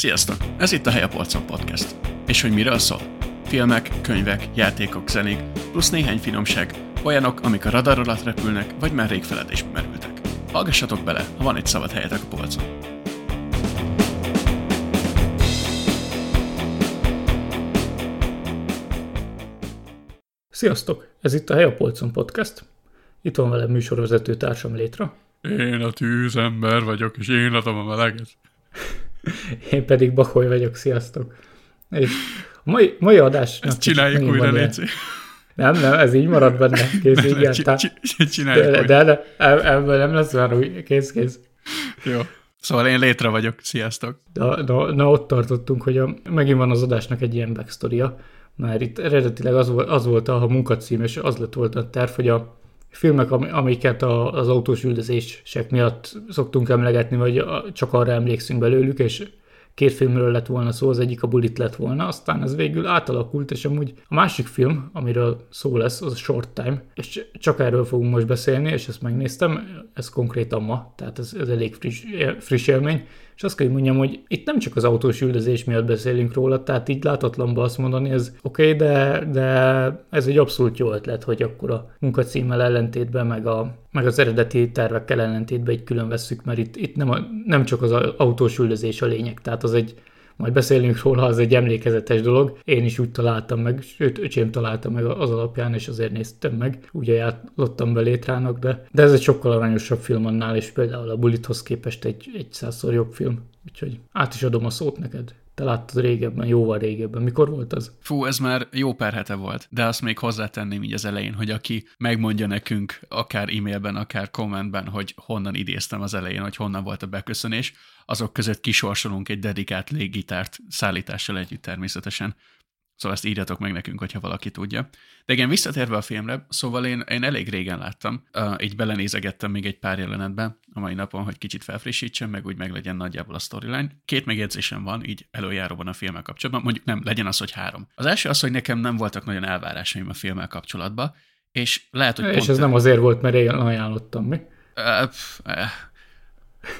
Sziasztok! Ez itt a Hely a Polcon Podcast. És hogy miről szól? Filmek, könyvek, játékok, zenék, plusz néhány finomság, olyanok, amik a radar alatt repülnek, vagy már rég feledésbe merültek. Hallgassatok bele, ha van egy szabad helyetek a polcon. Sziasztok! Ez itt a Hely a Polcon Podcast. Itt van velem műsorvezető társam Létra. Én a tűzember vagyok, és én adom a meleget. Én pedig Bakoly vagyok, sziasztok! És a mai, mai adás... Ezt csináljuk újra, Léci. Nem, nem, ez így marad benne. Kész, igen. Csináljuk de, de, de, ebből nem lesz már új. Kész, kész. Jó. Szóval én létre vagyok. Sziasztok. Na, na, na ott tartottunk, hogy a, megint van az adásnak egy ilyen backstory mert itt eredetileg az volt, az volt a munkacím, és az lett volt a terv, hogy a filmek, amiket az autós üldözések miatt szoktunk emlegetni, vagy csak arra emlékszünk belőlük, és két filmről lett volna szó, az egyik a Bullet lett volna, aztán ez végül átalakult, és amúgy a másik film, amiről szó lesz, az a Short Time, és csak erről fogunk most beszélni, és ezt megnéztem, ez konkrétan ma, tehát ez, ez elég friss, friss élmény, és azt kell, hogy mondjam, hogy itt nem csak az autós üldözés miatt beszélünk róla, tehát így látatlanban azt mondani, ez oké, okay, de, de ez egy abszolút jó ötlet, hogy akkor a munkacímmel ellentétben, meg, a, meg az eredeti tervekkel ellentétben egy külön vesszük, mert itt, itt nem, a, nem csak az autós üldözés a lényeg, tehát az egy majd beszélünk róla, az egy emlékezetes dolog. Én is úgy találtam meg, sőt, öcsém találta meg az alapján, és azért néztem meg. Úgy ajánlottam be létrának, de, de ez egy sokkal aranyosabb film annál, és például a Bulithoz képest egy, egy százszor jobb film. Úgyhogy át is adom a szót neked. Te láttad régebben, jóval régebben. Mikor volt az? Fú, ez már jó pár hete volt, de azt még hozzátenném így az elején, hogy aki megmondja nekünk, akár e-mailben, akár kommentben, hogy honnan idéztem az elején, hogy honnan volt a beköszönés, azok között kisorsolunk egy dedikált léggitárt szállítással együtt természetesen. Szóval ezt írjatok meg nekünk, hogyha valaki tudja. De igen, visszatérve a filmre, szóval én, én elég régen láttam, uh, így belenézegettem még egy pár jelenetbe a mai napon, hogy kicsit felfrissítsem, meg úgy meg legyen nagyjából a storyline. Két megjegyzésem van, így előjáróban a filmmel kapcsolatban, mondjuk nem, legyen az, hogy három. Az első az, hogy nekem nem voltak nagyon elvárásaim a filmmel kapcsolatban, és lehet, hogy És pont ez nem azért volt, mert én ajánlottam, mi? Uh, pff, uh,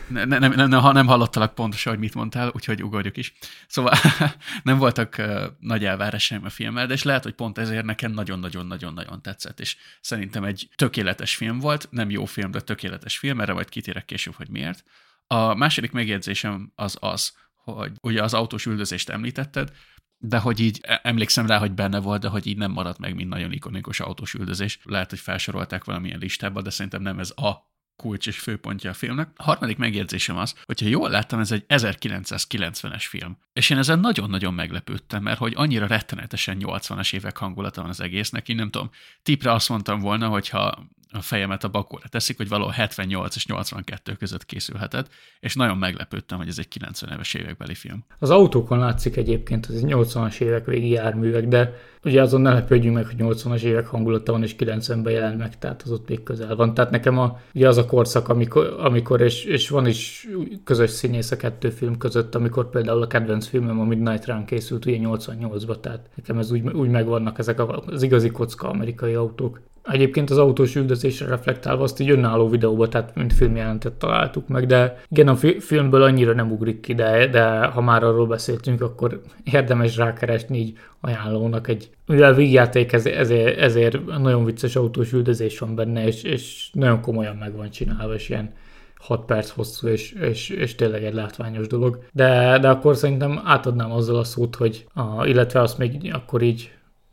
ne, ne, ne, ne, ha nem hallottalak pontosan, hogy mit mondtál, úgyhogy ugorjuk is. Szóval nem voltak uh, nagy elvárásaim a filmmel, de és lehet, hogy pont ezért nekem nagyon-nagyon-nagyon-nagyon tetszett, és szerintem egy tökéletes film volt, nem jó film, de tökéletes film, erre majd kitérek később, hogy miért. A második megjegyzésem az az, hogy ugye az autós üldözést említetted, de hogy így e, emlékszem rá, hogy benne volt, de hogy így nem maradt meg, mint nagyon ikonikus autós üldözés. Lehet, hogy felsorolták valamilyen listába, de szerintem nem ez a kulcs és főpontja a filmnek. A harmadik megjegyzésem az, hogyha jól láttam, ez egy 1990-es film. És én ezen nagyon-nagyon meglepődtem, mert hogy annyira rettenetesen 80-as évek hangulata van az egésznek, én nem tudom, tipre azt mondtam volna, hogyha a fejemet a bakóra teszik, hogy valahol 78 és 82 között készülhetett, és nagyon meglepődtem, hogy ez egy 90 éves évekbeli film. Az autókon látszik egyébként, hogy 80-as évek végi járművek, de ugye azon ne lepődjünk meg, hogy 80-as évek hangulata van, és 90-ben jelent meg, tehát az ott még közel van. Tehát nekem a, ugye az a korszak, amikor, amikor és, és van is közös színész a kettő film között, amikor például a kedvenc filmem a Midnight Run készült ugye 88-ban, tehát nekem ez úgy, úgy megvannak ezek az igazi kocka amerikai autók. Egyébként az autós üldözésre reflektálva azt így önálló videóba, tehát mint filmjelentet találtuk meg, de igen, a fi- filmből annyira nem ugrik ki, de, de ha már arról beszéltünk, akkor érdemes rákeresni így ajánlónak egy, mivel vígjáték, ezért, ezért nagyon vicces autós üldözés van benne, és, és nagyon komolyan meg van csinálva, és ilyen 6 perc hosszú, és, és, és tényleg egy látványos dolog. De, de akkor szerintem átadnám azzal a szót, hogy a, illetve azt még akkor így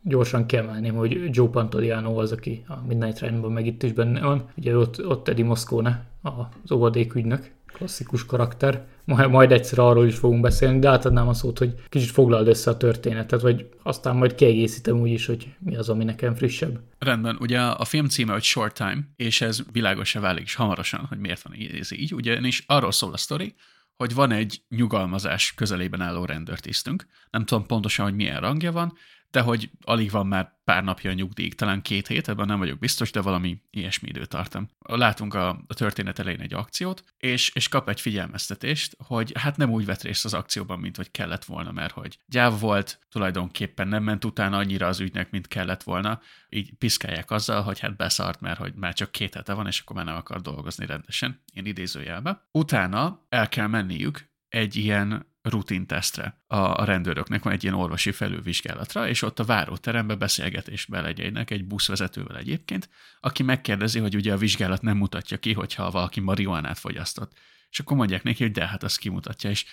gyorsan kiemelném, hogy Joe Pantoliano az, aki a Midnight Run-ban meg itt is benne van. Ugye ott, ott Eddie Moscone, az óvadékügynök, klasszikus karakter. Majd, majd egyszer arról is fogunk beszélni, de átadnám a szót, hogy kicsit foglald össze a történetet, vagy aztán majd kiegészítem úgy is, hogy mi az, ami nekem frissebb. Rendben, ugye a film címe, hogy Short Time, és ez világosra válik is hamarosan, hogy miért van ez így, ugyanis arról szól a sztori, hogy van egy nyugalmazás közelében álló rendőrtisztünk. Nem tudom pontosan, hogy milyen rangja van, de hogy alig van már pár napja a nyugdíj, talán két hét, ebben nem vagyok biztos, de valami ilyesmi időtartam. Látunk a, a történet elején egy akciót, és, és kap egy figyelmeztetést, hogy hát nem úgy vett részt az akcióban, mint hogy kellett volna, mert hogy gyáv volt, tulajdonképpen nem ment utána annyira az ügynek, mint kellett volna, így piszkálják azzal, hogy hát beszart, mert hogy már csak két hete van, és akkor már nem akar dolgozni rendesen, én idézőjelbe. Utána el kell menniük egy ilyen rutin tesztre a, a rendőröknek, van egy ilyen orvosi felülvizsgálatra, és ott a váróterembe beszélgetésbe legyének egy buszvezetővel egyébként, aki megkérdezi, hogy ugye a vizsgálat nem mutatja ki, hogyha valaki marihuánát fogyasztott. És akkor mondják neki, hogy de hát az kimutatja, és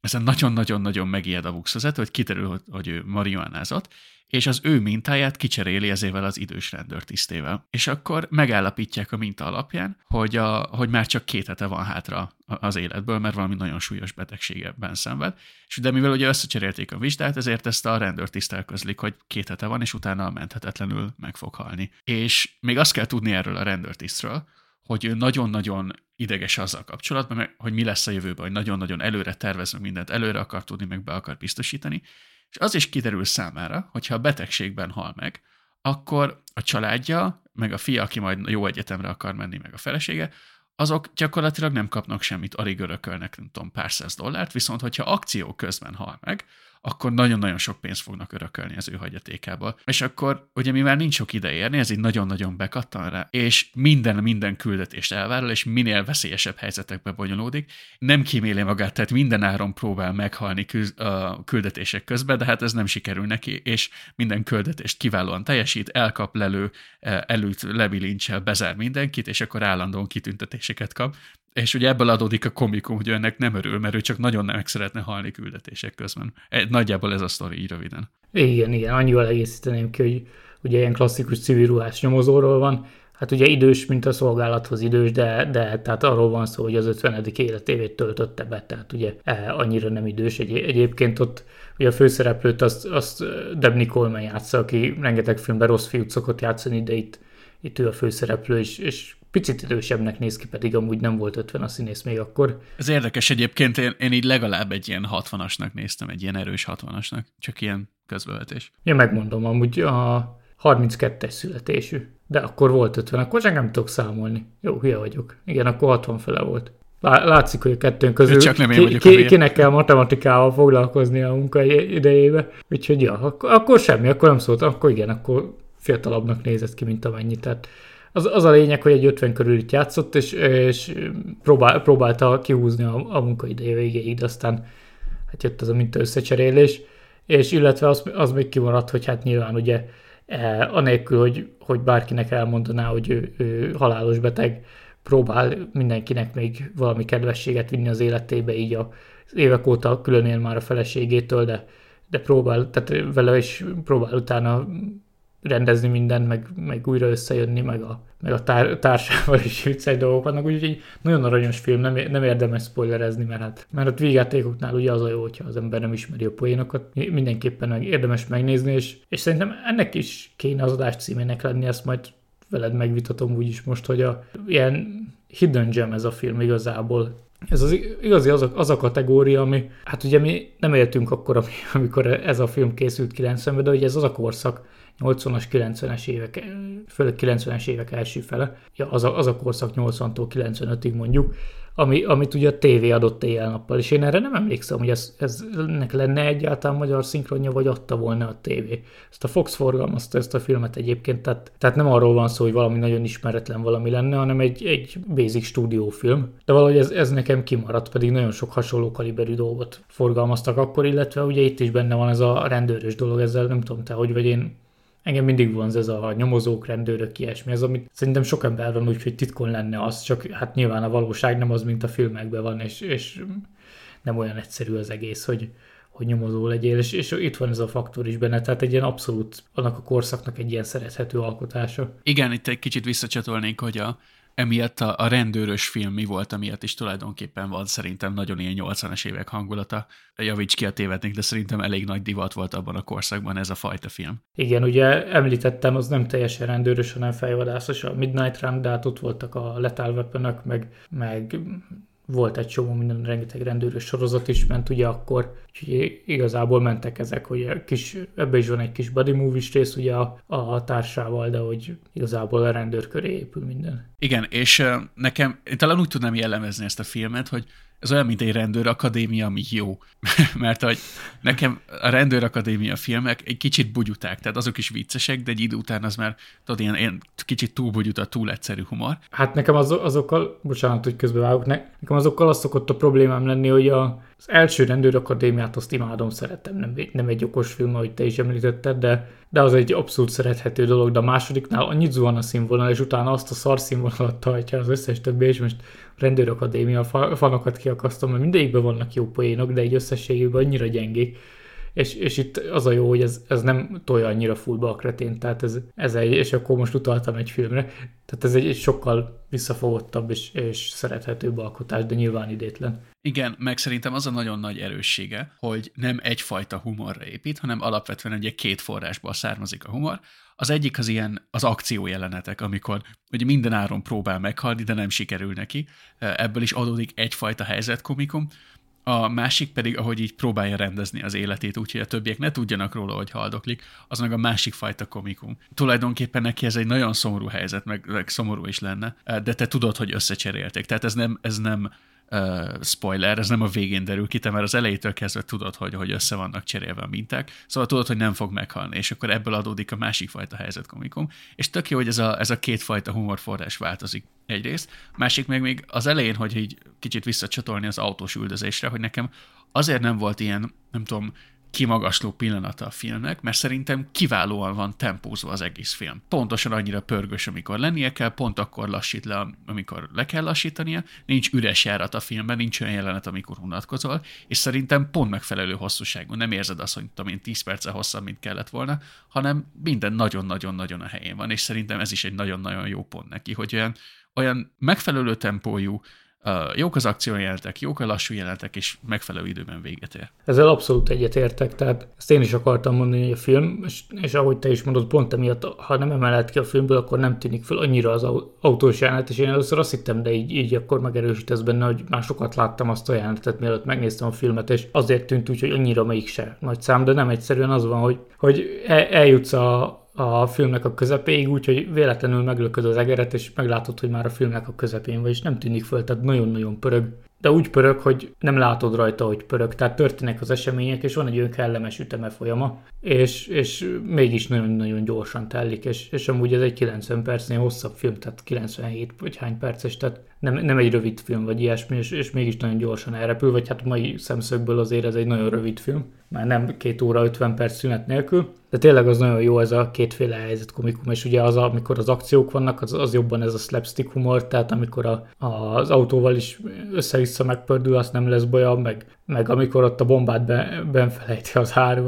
ezen nagyon-nagyon-nagyon megijed a buszvezető, hogy kiterül, hogy ő marihuánázott, és az ő mintáját kicseréli ezével az idős rendőrtisztével. És akkor megállapítják a minta alapján, hogy, a, hogy már csak két hete van hátra az életből, mert valami nagyon súlyos betegségeben szenved. És de mivel ugye összecserélték a vizsgát, ezért ezt a rendőrtiszt elközlik, hogy két hete van, és utána menthetetlenül meg fog halni. És még azt kell tudni erről a rendőrtisztről, hogy ő nagyon-nagyon ideges azzal kapcsolatban, hogy mi lesz a jövőben, hogy nagyon-nagyon előre tervezünk mindent, előre akar tudni, meg be akar biztosítani, és az is kiderül számára, hogyha a betegségben hal meg, akkor a családja, meg a fia, aki majd jó egyetemre akar menni, meg a felesége, azok gyakorlatilag nem kapnak semmit, alig örökölnek, nem tudom, pár száz dollárt, viszont hogyha akció közben hal meg, akkor nagyon-nagyon sok pénzt fognak örökölni az ő hagyatékából. És akkor, ugye mivel nincs sok ide érni, ez így nagyon-nagyon bekattan rá, és minden-minden küldetést elvállal, és minél veszélyesebb helyzetekbe bonyolódik. Nem kíméli magát, tehát minden áron próbál meghalni a küldetések közben, de hát ez nem sikerül neki, és minden küldetést kiválóan teljesít, elkap, lelő, e, előtt lebilincsel, bezár mindenkit, és akkor állandóan kitüntetéseket kap. És ugye ebből adódik a komikum, hogy ennek nem örül, mert ő csak nagyon nem szeretne halni küldetések közben. E, nagyjából ez a sztori így röviden. Igen, igen, annyival egészíteném ki, hogy ugye ilyen klasszikus civil ruhás nyomozóról van, Hát ugye idős, mint a szolgálathoz idős, de, de tehát arról van szó, hogy az 50. életévét töltötte be, tehát ugye e, annyira nem idős. Egy, egyébként ott ugye a főszereplőt azt, azt Debni Coleman játsza, aki rengeteg filmben rossz fiút szokott játszani, de itt, itt ő a főszereplő, és, és picit idősebbnek néz ki, pedig amúgy nem volt 50 a színész még akkor. Ez érdekes egyébként, én, én így legalább egy ilyen 60-asnak néztem, egy ilyen erős 60-asnak, csak ilyen közbevetés. Én megmondom, amúgy a 32-es születésű, de akkor volt 50, akkor csak nem tudok számolni. Jó, hülye vagyok. Igen, akkor 60 fele volt. Látszik, hogy a kettőnk közül csak nem én ki, ki, kinek kell matematikával foglalkozni a munka idejébe. Úgyhogy ja, akkor, akkor semmi, akkor nem szólt, akkor igen, akkor fiatalabbnak nézett ki, mint amennyi. Tehát az, az a lényeg, hogy egy 50 körül itt játszott, és, és próbál, próbálta kihúzni a, a munkaideje végéig, de aztán hát jött az a minta összecserélés, és illetve az, az még kimaradt, hogy hát nyilván ugye e, anélkül, hogy, hogy bárkinek elmondaná, hogy ő, ő halálos beteg, próbál mindenkinek még valami kedvességet vinni az életébe, így az évek óta külön él már a feleségétől, de, de próbál, tehát vele is próbál utána rendezni mindent, meg, meg újra összejönni, meg a, meg a tár, társával is vicces dolgok vannak, úgyhogy nagyon aranyos film, nem, nem érdemes spoilerezni, mert hát mert a vígjátékoknál ugye az a jó, hogyha az ember nem ismeri a poénokat, mindenképpen meg, érdemes megnézni, és, és szerintem ennek is kéne az adás címének lenni, ezt majd veled megvitatom úgyis most, hogy a ilyen hidden gem ez a film igazából, ez az igazi az a, az a kategória, ami, hát ugye mi nem éltünk akkor, amikor ez a film készült 90-ben, de ugye ez az a korszak, 80-as, 90-es évek, főleg 90-es évek első fele, ja, az, a, az a korszak 80-tól 95-ig mondjuk, ami, amit ugye a tévé adott éjjel-nappal, és én erre nem emlékszem, hogy ez, ez ennek lenne egyáltalán magyar szinkronja, vagy adta volna a tévé. Ezt a Fox forgalmazta ezt a filmet egyébként, tehát, tehát nem arról van szó, hogy valami nagyon ismeretlen valami lenne, hanem egy, egy basic stúdiófilm. De valahogy ez, ez nekem kimaradt, pedig nagyon sok hasonló kaliberű dolgot forgalmaztak akkor, illetve ugye itt is benne van ez a rendőrös dolog, ezzel nem tudom te, hogy vagy én Engem mindig vonz ez a nyomozók, rendőrök, ilyesmi, az, amit szerintem sok ember van úgy, hogy titkon lenne az, csak hát nyilván a valóság nem az, mint a filmekben van, és, és nem olyan egyszerű az egész, hogy, hogy nyomozó legyél, és, és itt van ez a faktor is benne, tehát egy ilyen abszolút annak a korszaknak egy ilyen szerethető alkotása. Igen, itt egy kicsit visszacsatolnék, hogy a, emiatt a, a rendőrös film mi volt, amiatt is tulajdonképpen van szerintem nagyon ilyen 80-as évek hangulata. Javíts ki a tévednék, de szerintem elég nagy divat volt abban a korszakban ez a fajta film. Igen, ugye említettem, az nem teljesen rendőrös, hanem fejvadászos, a Midnight Run, de hát ott voltak a Lethal weapon meg, meg volt egy csomó minden, rengeteg rendőrös sorozat is ment ugye akkor, úgyhogy igazából mentek ezek, hogy kis, ebbe is van egy kis body movie rész ugye a, a társával, de hogy igazából a rendőr köré épül minden. Igen, és nekem, én talán úgy tudnám jellemezni ezt a filmet, hogy ez olyan, mint egy rendőrakadémia, ami jó. Mert hogy nekem a rendőrakadémia filmek egy kicsit bugyuták, tehát azok is viccesek, de egy idő után az már, tudod, ilyen, ilyen kicsit túl bugyuta, túl egyszerű humor. Hát nekem az, azokkal, bocsánat, hogy közbevágok, ne, nekem azokkal az szokott a problémám lenni, hogy a, az első rendőrakadémiát azt imádom, szeretem, nem, nem egy okos film, ahogy te is említetted, de, de az egy abszolút szerethető dolog, de a másodiknál annyit zuhan a színvonal, és utána azt a szar színvonalat tartja az összes többi, és most rendőrakadémia fanokat kiakasztom, mert mindegyikben vannak jó poénok, de egy összességében annyira gyengék, és, és itt az a jó, hogy ez, ez nem tolja annyira fullba a kretén, tehát ez, ez egy, és akkor most utaltam egy filmre, tehát ez egy, egy sokkal visszafogottabb és, és szerethetőbb alkotás, de nyilván idétlen. Igen, meg szerintem az a nagyon nagy erőssége, hogy nem egyfajta humorra épít, hanem alapvetően ugye két forrásból származik a humor. Az egyik az ilyen az akciójelenetek, amikor ugye minden áron próbál meghalni, de nem sikerül neki. Ebből is adódik egyfajta helyzetkomikum a másik pedig, ahogy így próbálja rendezni az életét, úgyhogy a többiek ne tudjanak róla, hogy haldoklik, az meg a másik fajta komikum. Tulajdonképpen neki ez egy nagyon szomorú helyzet, meg, meg szomorú is lenne, de te tudod, hogy összecserélték. Tehát ez nem, ez nem spoiler, ez nem a végén derül ki, te már az elejétől kezdve tudod, hogy, hogy össze vannak cserélve a minták, szóval tudod, hogy nem fog meghalni, és akkor ebből adódik a másik fajta helyzetkomikum, és tök jó, hogy ez a, ez a két fajta humorforrás változik egyrészt, másik meg még az elején, hogy így kicsit visszacsatolni az autós üldözésre, hogy nekem azért nem volt ilyen, nem tudom, kimagasló pillanata a filmnek, mert szerintem kiválóan van tempózva az egész film. Pontosan annyira pörgős, amikor lennie kell, pont akkor lassít le, amikor le kell lassítania, nincs üres járat a filmben, nincs olyan jelenet, amikor unatkozol, és szerintem pont megfelelő hosszúságú. Nem érzed azt, hogy tudom én 10 perce hosszabb, mint kellett volna, hanem minden nagyon-nagyon-nagyon a helyén van, és szerintem ez is egy nagyon-nagyon jó pont neki, hogy olyan, olyan megfelelő tempójú, jók az akciójelentek, jók a lassú jelenetek, és megfelelő időben véget ér. Ezzel abszolút egyetértek, tehát ezt én is akartam mondani, hogy a film, és, és ahogy te is mondod, pont emiatt, ha nem emeled ki a filmből, akkor nem tűnik fel annyira az autós jelenet, és én először azt hittem, de így, így akkor megerősítesz benne, hogy másokat láttam azt a jelenetet, mielőtt megnéztem a filmet, és azért tűnt úgy, hogy annyira mégse nagy szám, de nem egyszerűen az van, hogy, hogy eljutsz a, a filmnek a közepéig, úgyhogy véletlenül meglököd az egeret, és meglátod, hogy már a filmnek a közepén vagy, és nem tűnik föl, tehát nagyon-nagyon pörög de úgy pörög, hogy nem látod rajta, hogy pörög. Tehát történnek az események, és van egy olyan kellemes üteme folyama, és, és mégis nagyon-nagyon gyorsan telik, és, és amúgy ez egy 90 percnél hosszabb film, tehát 97 vagy hány perces, tehát nem, nem egy rövid film, vagy ilyesmi, és, és mégis nagyon gyorsan elrepül, vagy hát mai szemszögből azért ez egy nagyon rövid film, már nem két óra 50 perc szünet nélkül, de tényleg az nagyon jó ez a kétféle helyzet komikum, és ugye az, amikor az akciók vannak, az, az jobban ez a slapstick humor, tehát amikor a, a, az autóval is össze-vissza megpördül, azt nem lesz baja, meg, meg amikor ott a bombát be, benfelejti az hár,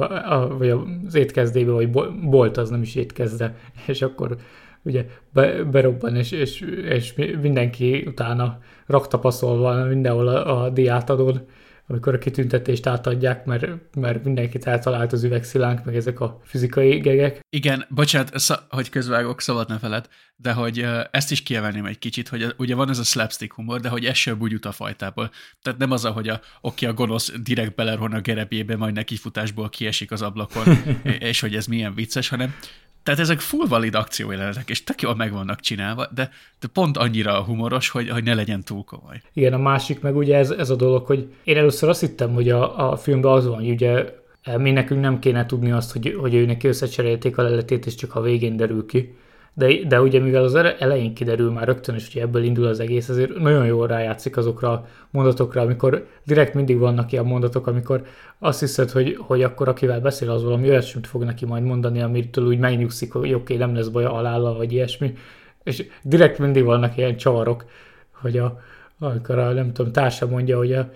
vagy az étkezdébe, vagy bolt az nem is étkezde, és akkor ugye be, berobban, és, és, és mindenki utána raktapaszolva mindenhol a, a diát adod, amikor a kitüntetést átadják, mert, mert mindenkit eltalált az üvegszilánk, meg ezek a fizikai gegek. Igen, bocsánat, hogy közvágok, szabad ne feled, de hogy ezt is kiemelném egy kicsit, hogy ugye van ez a slapstick humor, de hogy ez úgy a fajtából. Tehát nem az, hogy a, oké, a gonosz direkt belerhon a gerebjébe, majd neki futásból kiesik az ablakon, és hogy ez milyen vicces, hanem tehát ezek full valid akciójelenetek, és tök jól meg vannak csinálva, de, de pont annyira humoros, hogy, hogy ne legyen túl komoly. Igen, a másik meg ugye ez, ez a dolog, hogy én először azt hittem, hogy a, a filmben az van, hogy ugye eh, mi nekünk nem kéne tudni azt, hogy, hogy ő neki összecserélték a leletét, és csak a végén derül ki de, de ugye mivel az elején kiderül már rögtön, és hogy ebből indul az egész, ezért nagyon jól rájátszik azokra a mondatokra, amikor direkt mindig vannak ilyen mondatok, amikor azt hiszed, hogy, hogy akkor akivel beszél, az valami olyasmit fog neki majd mondani, amitől úgy megnyugszik, hogy oké, nem lesz baj alálla, vagy ilyesmi, és direkt mindig vannak ilyen csavarok, hogy a, amikor a, nem tudom, társa mondja, hogy a,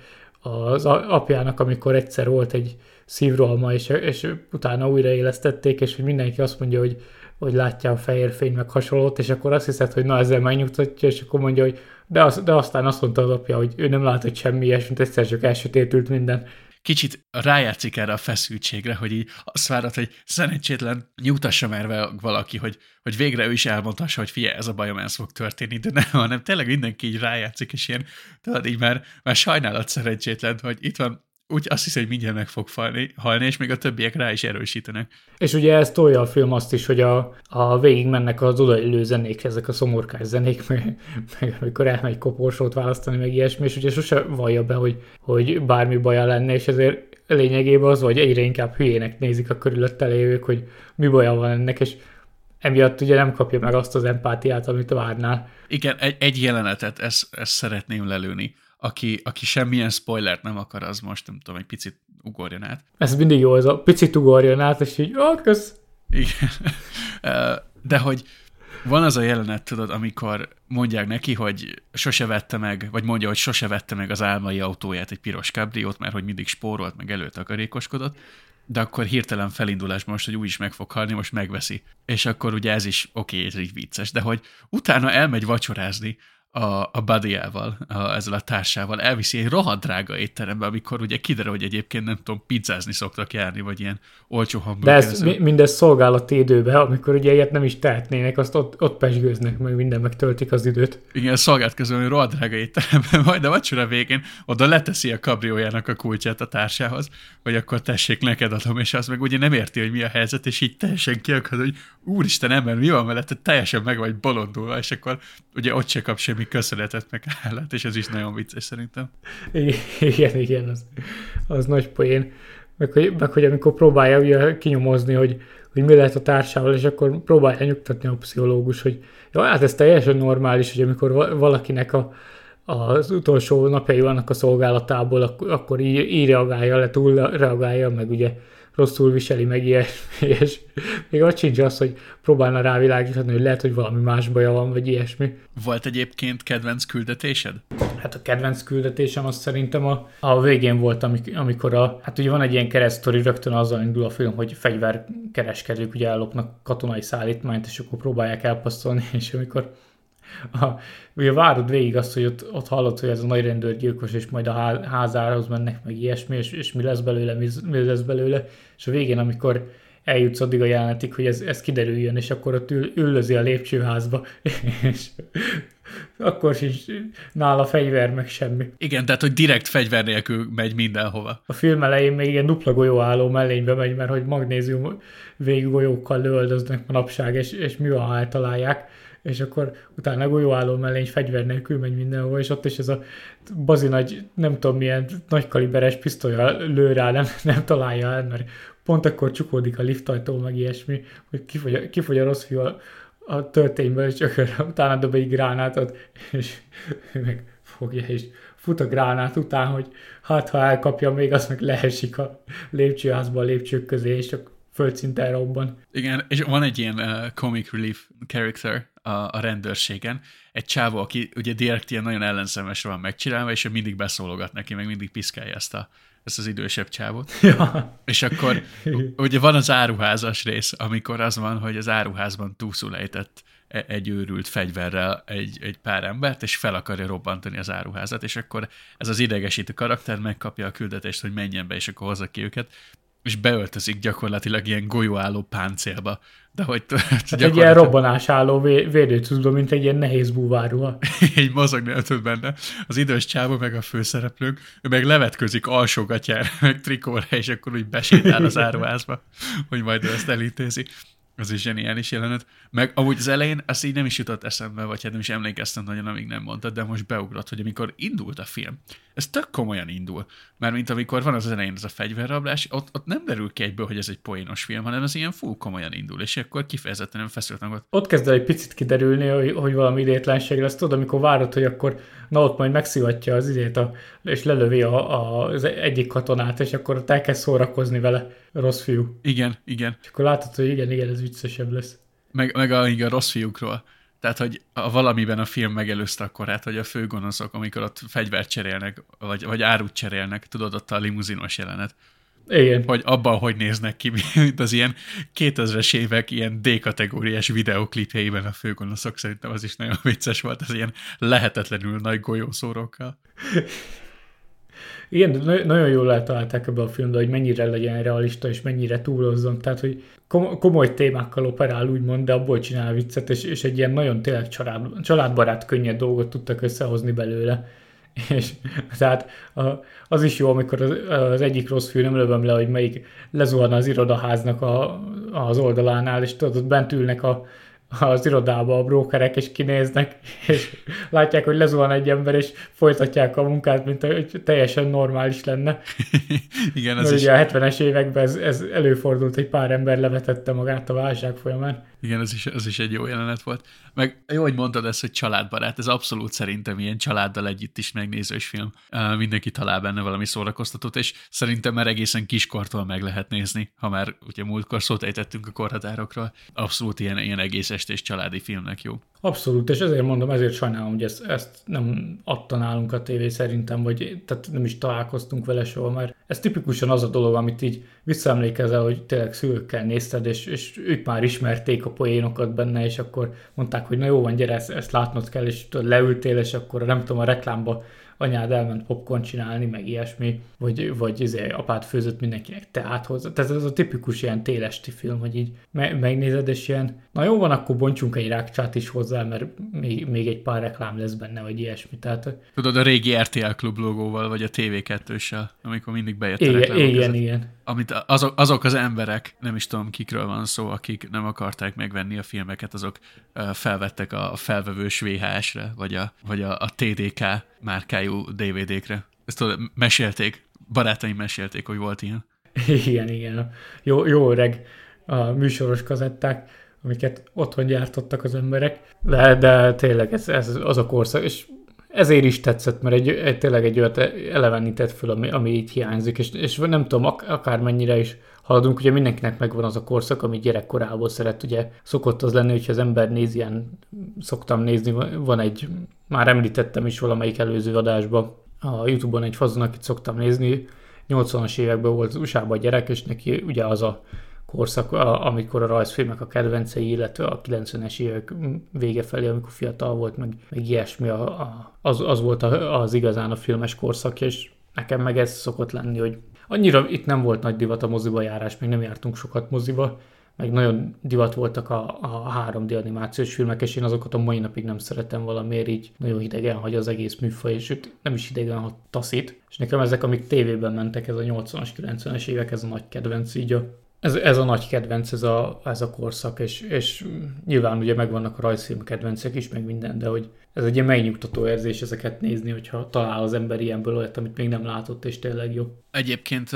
az apjának, amikor egyszer volt egy szívrohalma, és, és utána újraélesztették, és hogy mindenki azt mondja, hogy hogy látja a fehér fény meg hasonlót, és akkor azt hiszed, hogy na ezzel megnyugtatja, és akkor mondja, hogy de, az, de aztán azt mondta az apja, hogy ő nem látott semmi ilyesmit, egyszer csak elsötétült minden. Kicsit rájátszik erre a feszültségre, hogy így azt várod, hogy szerencsétlen nyugtassa már valaki, hogy, hogy végre ő is elmondhassa, hogy figyelj, ez a bajom, ez fog történni, de nem, hanem tényleg mindenki így rájátszik, és ilyen, tudod, így már, már sajnálat szerencsétlen, hogy itt van úgy azt hiszem, hogy mindjárt meg fog falni, halni, és még a többiek rá is erősítenek. És ugye ez tolja a film azt is, hogy a, a végig mennek az odaillő zenék, ezek a szomorkás zenék, meg, meg amikor elmegy koporsót választani, meg ilyesmi, és ugye sose vallja be, hogy, hogy bármi baja lenne, és ezért lényegében az, hogy egyre inkább hülyének nézik a körülötte lévők, hogy mi baja van ennek, és emiatt ugye nem kapja meg azt az empátiát, amit várnál. Igen, egy, egy jelenetet, ezt, ezt szeretném lelőni aki, aki semmilyen spoilert nem akar, az most nem tudom, egy picit ugorjon át. Ez mindig jó, ez a picit ugorjon át, és így, ó, kösz. Igen. De hogy van az a jelenet, tudod, amikor mondják neki, hogy sose vette meg, vagy mondja, hogy sose vette meg az álmai autóját, egy piros kabriót, mert hogy mindig spórolt, meg előtakarékoskodott, de akkor hirtelen felindulás most, hogy úgy is meg fog halni, most megveszi. És akkor ugye ez is oké, okay, ez így vicces, de hogy utána elmegy vacsorázni, a, a buddyával, a, ezzel a társával, elviszi egy rohadt drága étterembe, amikor ugye kiderül, hogy egyébként nem tudom, pizzázni szoktak járni, vagy ilyen olcsó hamburger. De ez mi, mindez szolgálati időben, amikor ugye ilyet nem is tehetnének, azt ott, ott pesgőznek, meg minden megtöltik az időt. Igen, szolgált közül, hogy rohadt drága étteremben, majd a vacsora végén oda leteszi a kabriójának a kulcsát a társához, hogy akkor tessék, neked adom, és az meg ugye nem érti, hogy mi a helyzet, és így teljesen kiakad, hogy úristen ember, mi van mellette, teljesen meg vagy bolondulva, és akkor ugye ott se kap semmi semmi köszönetet meg állat, és ez is nagyon vicces szerintem. Igen, igen, az, az nagy poén. Meg hogy, meg hogy amikor próbálja ugye kinyomozni, hogy, hogy mi lehet a társával, és akkor próbálja nyugtatni a pszichológus, hogy jó, hát ez teljesen normális, hogy amikor valakinek a, az utolsó napjai vannak a szolgálatából, akkor így, így reagálja le, túl reagálja, meg ugye rosszul viseli meg ilyen, és még ott sincs az, hogy próbálna rávilágítani, hogy lehet, hogy valami más baja van, vagy ilyesmi. Volt egyébként kedvenc küldetésed? Hát a kedvenc küldetésem az szerintem a, a végén volt, amikor a, hát ugye van egy ilyen keresztori, rögtön azzal indul a film, hogy fegyverkereskedők ugye ellopnak katonai szállítmányt, és akkor próbálják elpasszolni, és amikor a, ugye várod végig azt, hogy ott, ott hallod, hogy ez a nagy rendőrgyilkos, és majd a házához mennek, meg ilyesmi, és, és mi lesz belőle, mi, mi lesz belőle, és a végén, amikor eljutsz addig a jelenetig, hogy ez, ez kiderüljön, és akkor ott ül, üllözi a lépcsőházba, és akkor sincs nála fegyver, meg semmi. Igen, tehát hogy direkt fegyver nélkül megy mindenhova. A film elején még ilyen dupla golyóálló mellénybe megy, mert hogy magnézium végiggolyókkal lövöldöznek manapság, és, és mi van, ha eltalálják és akkor utána golyóálló mellény fegyver nélkül megy mindenhol, és ott is ez a bazi nagy, nem tudom milyen nagy kaliberes pisztolya lő rá, nem, nem találja el, mert pont akkor csukódik a liftajtó, meg ilyesmi, hogy kifogy, kifogy a rossz fiú a, a történyből, és csak utána dob egy gránátot, és meg fogja, és fut a gránát után, hogy hát ha elkapja, még azt meg leesik a lépcsőházba a lépcsők közé, és csak földszinten robban. Igen, és van egy ilyen uh, comic relief character a, a rendőrségen, egy csávó, aki ugye direkt ilyen nagyon ellenszemes van megcsinálva, és ő mindig beszólogat neki, meg mindig piszkálja ezt, a, ezt az idősebb csávót. Ja. És akkor ugye van az áruházas rész, amikor az van, hogy az áruházban túlszul ejtett e, egy őrült fegyverrel egy, egy pár embert, és fel akarja robbantani az áruházat, és akkor ez az idegesítő karakter megkapja a küldetést, hogy menjen be, és akkor hozza ki őket, és beöltözik gyakorlatilag ilyen golyóálló páncélba. De hogy hát egy ilyen robbanás álló védőcuszba, mint egy ilyen nehéz búvárruha. egy mozogni nem tud benne. Az idős csávó meg a főszereplők, ő meg levetközik alsógatjára, meg trikóra, és akkor úgy besétál az áruházba, hogy majd ő ezt elintézi. Az is zseniális jelenet. Meg amúgy az elején azt így nem is jutott eszembe, vagy hát nem is emlékeztem nagyon, amíg nem mondtad, de most beugrott, hogy amikor indult a film, ez tök komolyan indul. Mert mint amikor van az elején ez a fegyverrablás, ott, ott nem derül ki egyből, hogy ez egy poénos film, hanem ez ilyen full komolyan indul, és akkor kifejezetten nem feszült ott. Ott kezd el egy picit kiderülni, hogy, hogy valami idétlenség lesz. Tudod, amikor várod, hogy akkor na ott majd megszivatja az idét, a, és lelövi a, a, az egyik katonát, és akkor ott elkezd szórakozni vele, rossz fiú. Igen, igen. És akkor látod, hogy igen, igen, ez viccesebb lesz. Meg, meg a, a rossz fiúkról tehát, hogy a valamiben a film megelőzte a korát, hogy a főgonoszok, amikor ott fegyvert cserélnek, vagy, vagy árut cserélnek, tudod, ott a limuzinos jelenet. Igen. Hogy abban hogy néznek ki, mint az ilyen 2000-es évek ilyen D-kategóriás videoklipjeiben a főgonoszok, szerintem az is nagyon vicces volt, az ilyen lehetetlenül nagy golyószórókkal. Igen, nagyon jól eltalálták ebbe a filmbe, hogy mennyire legyen realista, és mennyire túlozzon. Tehát, hogy komoly témákkal operál, úgymond, de abból csinál viccet, és, és egy ilyen nagyon tényleg család, családbarát, könnyed dolgot tudtak összehozni belőle. És tehát az is jó, amikor az, az egyik rossz fiú nem lövöm le, hogy melyik lezuhan az irodaháznak a, az oldalánál, és tudod, ott bent ülnek a, az irodába a brókerek, és kinéznek, és látják, hogy lezuhan egy ember, és folytatják a munkát, mint hogy teljesen normális lenne. Igen, ez is. ugye a 70-es években ez, ez előfordult, egy pár ember levetette magát a válság folyamán. Igen, ez is, ez is egy jó jelenet volt. Meg jó, hogy mondtad ezt, hogy családbarát, ez abszolút szerintem ilyen családdal együtt is megnézős film. Uh, mindenki talál benne valami szórakoztatót, és szerintem már egészen kiskortól meg lehet nézni, ha már ugye múltkor szót ejtettünk a korhatárokról. Abszolút ilyen, ilyen egész estés családi filmnek jó. Abszolút, és ezért mondom, ezért sajnálom, hogy ezt, ezt nem adta nálunk a tévé szerintem, vagy tehát nem is találkoztunk vele soha, mert ez tipikusan az a dolog, amit így visszaemlékezel, hogy tényleg szülőkkel nézted, és, és ők már ismerték a poénokat benne, és akkor mondták, hogy na jó van, gyere, ezt, ezt látnod kell, és tudod, leültél, és akkor nem tudom, a reklámba anyád elment popcorn csinálni, meg ilyesmi, vagy, vagy izé, apád főzött mindenkinek teát hozzá. Tehát ez a tipikus ilyen télesti film, hogy így me- megnézed, és ilyen, na jó van, akkor bontsunk egy rákcsát is hozzá, mert még, még egy pár reklám lesz benne, vagy ilyesmi. Tehát, Tudod, a régi RTL klub logóval, vagy a TV2-sel, amikor mindig bejött a igen, reklámok igen, igen. Amit azok, azok az emberek, nem is tudom kikről van szó, akik nem akarták megvenni a filmeket, azok felvettek a felvevős VHS-re, vagy a, vagy a, a TDK márkájú DVD-kre. Ezt tudod, mesélték, barátaim mesélték, hogy volt ilyen. Igen, igen. Jó, jó öreg a műsoros kazetták, amiket otthon gyártottak az emberek, de, de tényleg ez, ez az a korszak, és ezért is tetszett, mert egy, egy tényleg egy olyat elevenített föl, ami, ami így hiányzik, és, és nem tudom, ak- akármennyire is haladunk, ugye mindenkinek megvan az a korszak, ami gyerekkorából szeret, ugye szokott az lenni, hogyha az ember néz ilyen, szoktam nézni, van egy, már említettem is valamelyik előző adásban, a Youtube-on egy fazon, akit szoktam nézni, 80-as években volt az USA-ban gyerek, és neki ugye az a korszak, amikor a rajzfilmek a kedvencei, illetve a 90-es évek vége felé, amikor fiatal volt, meg, meg ilyesmi, a, a, az, az volt a, az igazán a filmes korszak, és nekem meg ez szokott lenni, hogy annyira itt nem volt nagy divat a moziba járás, még nem jártunk sokat moziba, meg nagyon divat voltak a, a 3D animációs filmek, és én azokat a mai napig nem szeretem valamiért, így nagyon hidegen hagy az egész műfaj, és sőt, nem is hidegen, ha taszít. És nekem ezek, amik tévében mentek, ez a 80-as, 90-es évek, ez a nagy kedvenc, így a, ez, ez a nagy kedvenc, ez a, ez a korszak, és, és nyilván ugye megvannak a rajzfilm kedvencek is, meg minden, de hogy ez egy megnyugtató érzés ezeket nézni, hogyha talál az ember ilyenből olyat, amit még nem látott, és tényleg jó. Egyébként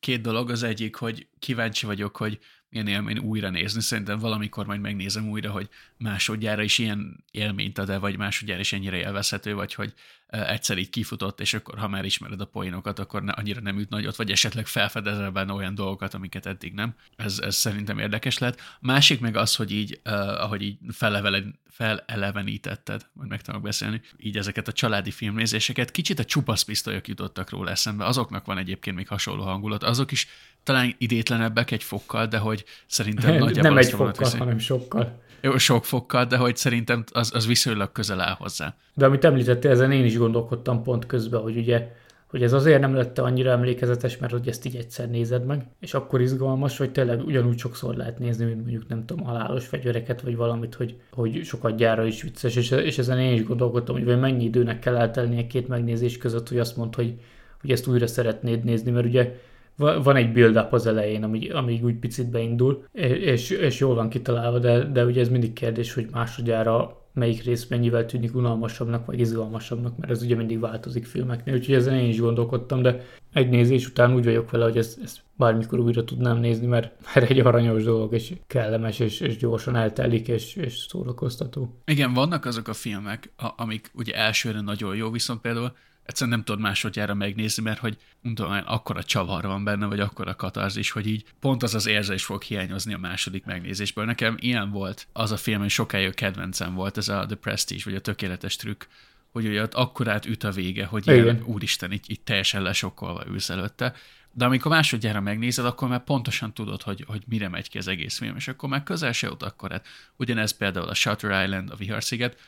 két dolog, az egyik, hogy kíváncsi vagyok, hogy milyen élmény újra nézni. Szerintem valamikor majd megnézem újra, hogy másodjára is ilyen élményt ad-e, vagy másodjára is ennyire élvezhető, vagy hogy eh, egyszer így kifutott, és akkor ha már ismered a poénokat, akkor ne, annyira nem üt nagyot, vagy esetleg felfedezel benne olyan dolgokat, amiket eddig nem. Ez, ez szerintem érdekes lehet. A másik meg az, hogy így, uh, ahogy így felevelen, felelevenítetted, majd meg tudok beszélni, így ezeket a családi filmnézéseket, kicsit a csupaszpisztolyok jutottak róla eszembe, azoknak van egyébként még hasonló hangulat, azok is talán idétlenebbek egy fokkal, de hogy szerintem nagyjából nem egy fokkal, viszi- hanem sokkal. Jó, sok fokkal, de hogy szerintem az, az viszonylag közel áll hozzá. De amit említettél, ezen én is gondolkodtam pont közben, hogy ugye hogy ez azért nem lett annyira emlékezetes, mert hogy ezt így egyszer nézed meg, és akkor izgalmas, hogy tényleg ugyanúgy sokszor lehet nézni, mint mondjuk nem tudom, halálos fegyvereket, vagy valamit, hogy, hogy sokat gyára is vicces, és, és ezen én is gondolkodtam, hogy mennyi időnek kell eltelnie két megnézés között, hogy azt mondd, hogy, hogy ezt újra szeretnéd nézni, mert ugye va- van egy build-up az elején, ami, amíg úgy picit beindul, és, és jól van kitalálva, de, de ugye ez mindig kérdés, hogy másodjára melyik rész mennyivel tűnik unalmasabbnak, vagy izgalmasabbnak, mert ez ugye mindig változik filmeknél, úgyhogy ezen én is gondolkodtam, de egy nézés után úgy vagyok vele, hogy ezt, ezt bármikor újra tudnám nézni, mert, mert egy aranyos dolog, és kellemes, és, és gyorsan eltelik, és, és szórakoztató. Igen, vannak azok a filmek, amik ugye elsőre nagyon jó, viszont például egyszerűen nem tudod másodjára megnézni, mert hogy tudom, akkora csavar van benne, vagy akkora katarzis, hogy így pont az az érzés fog hiányozni a második megnézésből. Nekem ilyen volt az a film, hogy sokáig a kedvencem volt, ez a The Prestige, vagy a tökéletes trükk, hogy ugye ott akkorát üt a vége, hogy ilyen, Igen. úristen, így, így teljesen lesokkolva ülsz előtte. De amikor másodjára megnézed, akkor már pontosan tudod, hogy, hogy mire megy ki az egész film, és akkor már közel se jut akkorát. Ugyanez például a Shutter Island, a Viharsziget,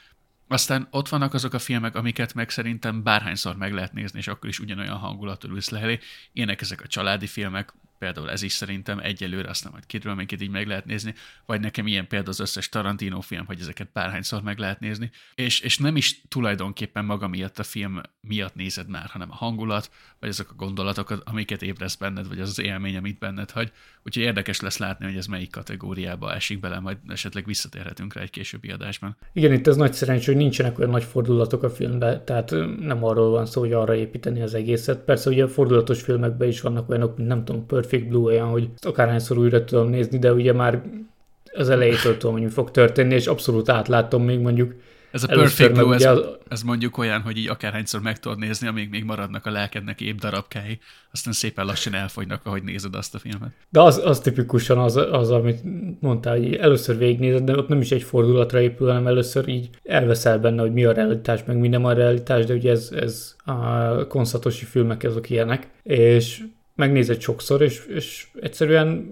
aztán ott vannak azok a filmek, amiket meg szerintem bárhányszor meg lehet nézni, és akkor is ugyanolyan hangulatú ülsz le elé. Ilyenek ezek a családi filmek, például ez is szerintem egyelőre, aztán majd kidről, amiket így meg lehet nézni, vagy nekem ilyen például az összes Tarantino film, hogy ezeket bárhányszor meg lehet nézni, és, és nem is tulajdonképpen maga miatt a film miatt nézed már, hanem a hangulat, vagy azok a gondolatok, amiket ébresz benned, vagy az az élmény, amit benned hagy. Úgyhogy érdekes lesz látni, hogy ez melyik kategóriába esik bele, majd esetleg visszatérhetünk rá egy későbbi adásban. Igen, itt ez nagy szerencsé, hogy nincsenek olyan nagy fordulatok a filmben, tehát nem arról van szó, hogy arra építeni az egészet. Persze ugye a fordulatos filmekben is vannak olyanok, mint nem tudom, Perfect Blue olyan, hogy akárhányszor újra tudom nézni, de ugye már az elejétől tudom, hogy mi fog történni, és abszolút átláttam még mondjuk ez a perfect blue, ez, az... ez mondjuk olyan, hogy így akárhányszor meg tudod nézni, amíg még maradnak a lelkednek épp darabkái, aztán szépen lassan elfogynak, ahogy nézed azt a filmet. De az, az tipikusan az, az, amit mondtál, hogy először végignézed, de ott nem is egy fordulatra épül, hanem először így elveszel benne, hogy mi a realitás, meg mi nem a realitás, de ugye ez, ez a konszatosi filmek azok ilyenek, és megnézed sokszor, és, és egyszerűen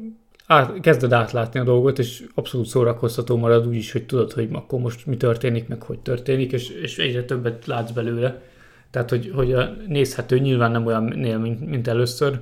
át, kezded átlátni a dolgot, és abszolút szórakoztató marad úgy is, hogy tudod, hogy akkor most mi történik, meg hogy történik, és, és egyre többet látsz belőle. Tehát, hogy, hogy a nézhető nyilván nem olyan nél, mint, mint először,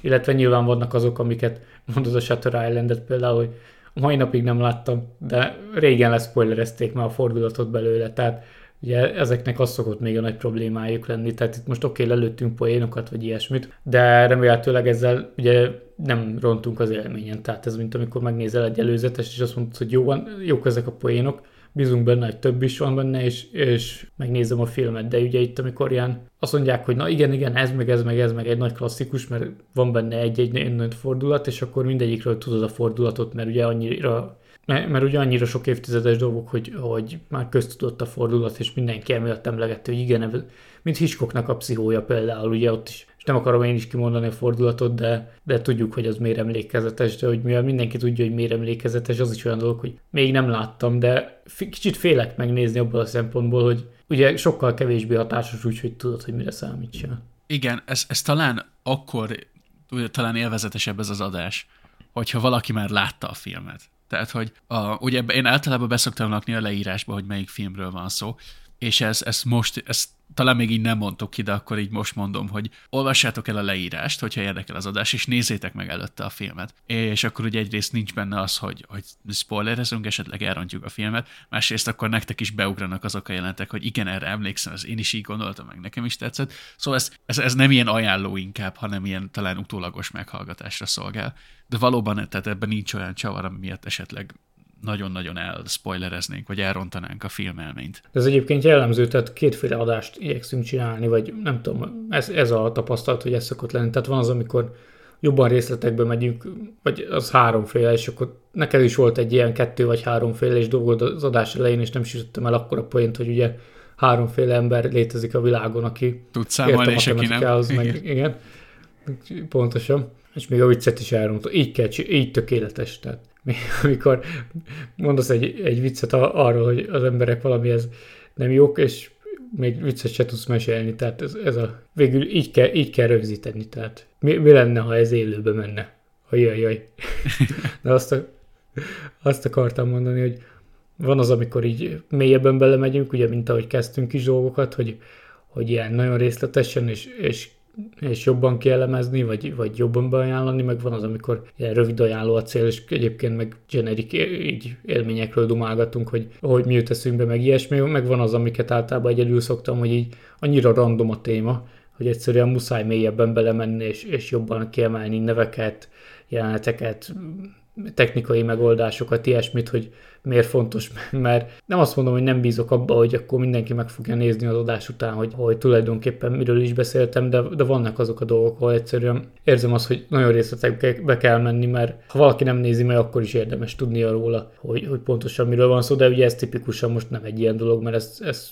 illetve nyilván vannak azok, amiket mondod a Shutter Islandet például, hogy a mai napig nem láttam, de régen leszpoilerezték már a fordulatot belőle, tehát Ugye ezeknek az szokott még a nagy problémájuk lenni, tehát itt most oké, okay, lelőttünk poénokat, vagy ilyesmit, de remélhetőleg ezzel ugye nem rontunk az élményen. Tehát ez mint amikor megnézel egy előzetes, és azt mondod, hogy jó van, jók ezek a poénok, bízunk benne, hogy több is van benne, és, és megnézem a filmet, de ugye itt, amikor ilyen azt mondják, hogy na igen, igen, ez meg ez meg ez meg egy nagy klasszikus, mert van benne egy-egy nagy fordulat, és akkor mindegyikről tudod a fordulatot, mert ugye annyira mert, mert ugye annyira sok évtizedes dolgok, hogy, hogy már köztudott a fordulat, és mindenki emiatt emlegette, hogy igen, mint Hitchcocknak a pszichója például, ugye ott is, és nem akarom én is kimondani a fordulatot, de, de tudjuk, hogy az miért emlékezetes, de hogy mivel mindenki tudja, hogy miért emlékezetes, az is olyan dolog, hogy még nem láttam, de kicsit félek megnézni abból a szempontból, hogy ugye sokkal kevésbé hatásos úgy, hogy tudod, hogy mire számítsa. Igen, ez, ez talán akkor, talán élvezetesebb ez az adás, hogyha valaki már látta a filmet. Tehát, hogy a, ugye én általában beszoktam lakni a leírásba, hogy melyik filmről van szó, és ez, ez most, ezt talán még így nem mondtok ki, de akkor így most mondom, hogy olvassátok el a leírást, hogyha érdekel az adás, és nézzétek meg előtte a filmet. És akkor ugye egyrészt nincs benne az, hogy, hogy spoilerezünk, esetleg elrontjuk a filmet, másrészt akkor nektek is beugranak azok a jelentek, hogy igen, erre emlékszem, ez én is így gondoltam, meg nekem is tetszett. Szóval ez, ez, ez nem ilyen ajánló inkább, hanem ilyen talán utólagos meghallgatásra szolgál. De valóban, tehát ebben nincs olyan csavar, ami miatt esetleg nagyon-nagyon elspoilereznénk, vagy elrontanánk a filmelményt. Ez egyébként jellemző, tehát kétféle adást igyekszünk csinálni, vagy nem tudom, ez, ez a tapasztalat, hogy ez szokott lenni. Tehát van az, amikor jobban részletekbe megyünk, vagy az háromféle, és akkor neked is volt egy ilyen kettő vagy háromféle, és dolgod az adás elején, és nem sütöttem el akkor a point, hogy ugye háromféle ember létezik a világon, aki tud számolni, és aki nem. Meg, igen. igen. Pontosan. És még a viccet is elrontott. Így, kell, így tökéletes. Tehát amikor mondasz egy, egy viccet arról, hogy az emberek valamihez nem jók, és még viccet se tudsz mesélni, tehát ez, ez a, végül így kell, így kell rögzíteni, tehát mi, mi lenne, ha ez élőbe menne? Jaj, jaj. De azt, a, azt akartam mondani, hogy van az, amikor így mélyebben belemegyünk, ugye, mint ahogy kezdtünk is dolgokat, hogy, hogy ilyen nagyon részletesen és, és és jobban kielemezni, vagy, vagy jobban beajánlani, meg van az, amikor ilyen rövid ajánló a cél, és egyébként meg generik így élményekről dumálgatunk, hogy, hogy mi jut eszünkbe, meg ilyesmi, meg van az, amiket általában egyedül szoktam, hogy így annyira random a téma, hogy egyszerűen muszáj mélyebben belemenni, és, és jobban kiemelni neveket, jeleneteket, technikai megoldásokat, ilyesmit, hogy miért fontos, mert nem azt mondom, hogy nem bízok abba, hogy akkor mindenki meg fogja nézni az adás után, hogy, hogy tulajdonképpen miről is beszéltem, de, de vannak azok a dolgok, ahol egyszerűen érzem azt, hogy nagyon részletekbe kell menni, mert ha valaki nem nézi meg, akkor is érdemes tudnia róla, hogy, hogy pontosan miről van szó, de ugye ez tipikusan most nem egy ilyen dolog, mert ez, ez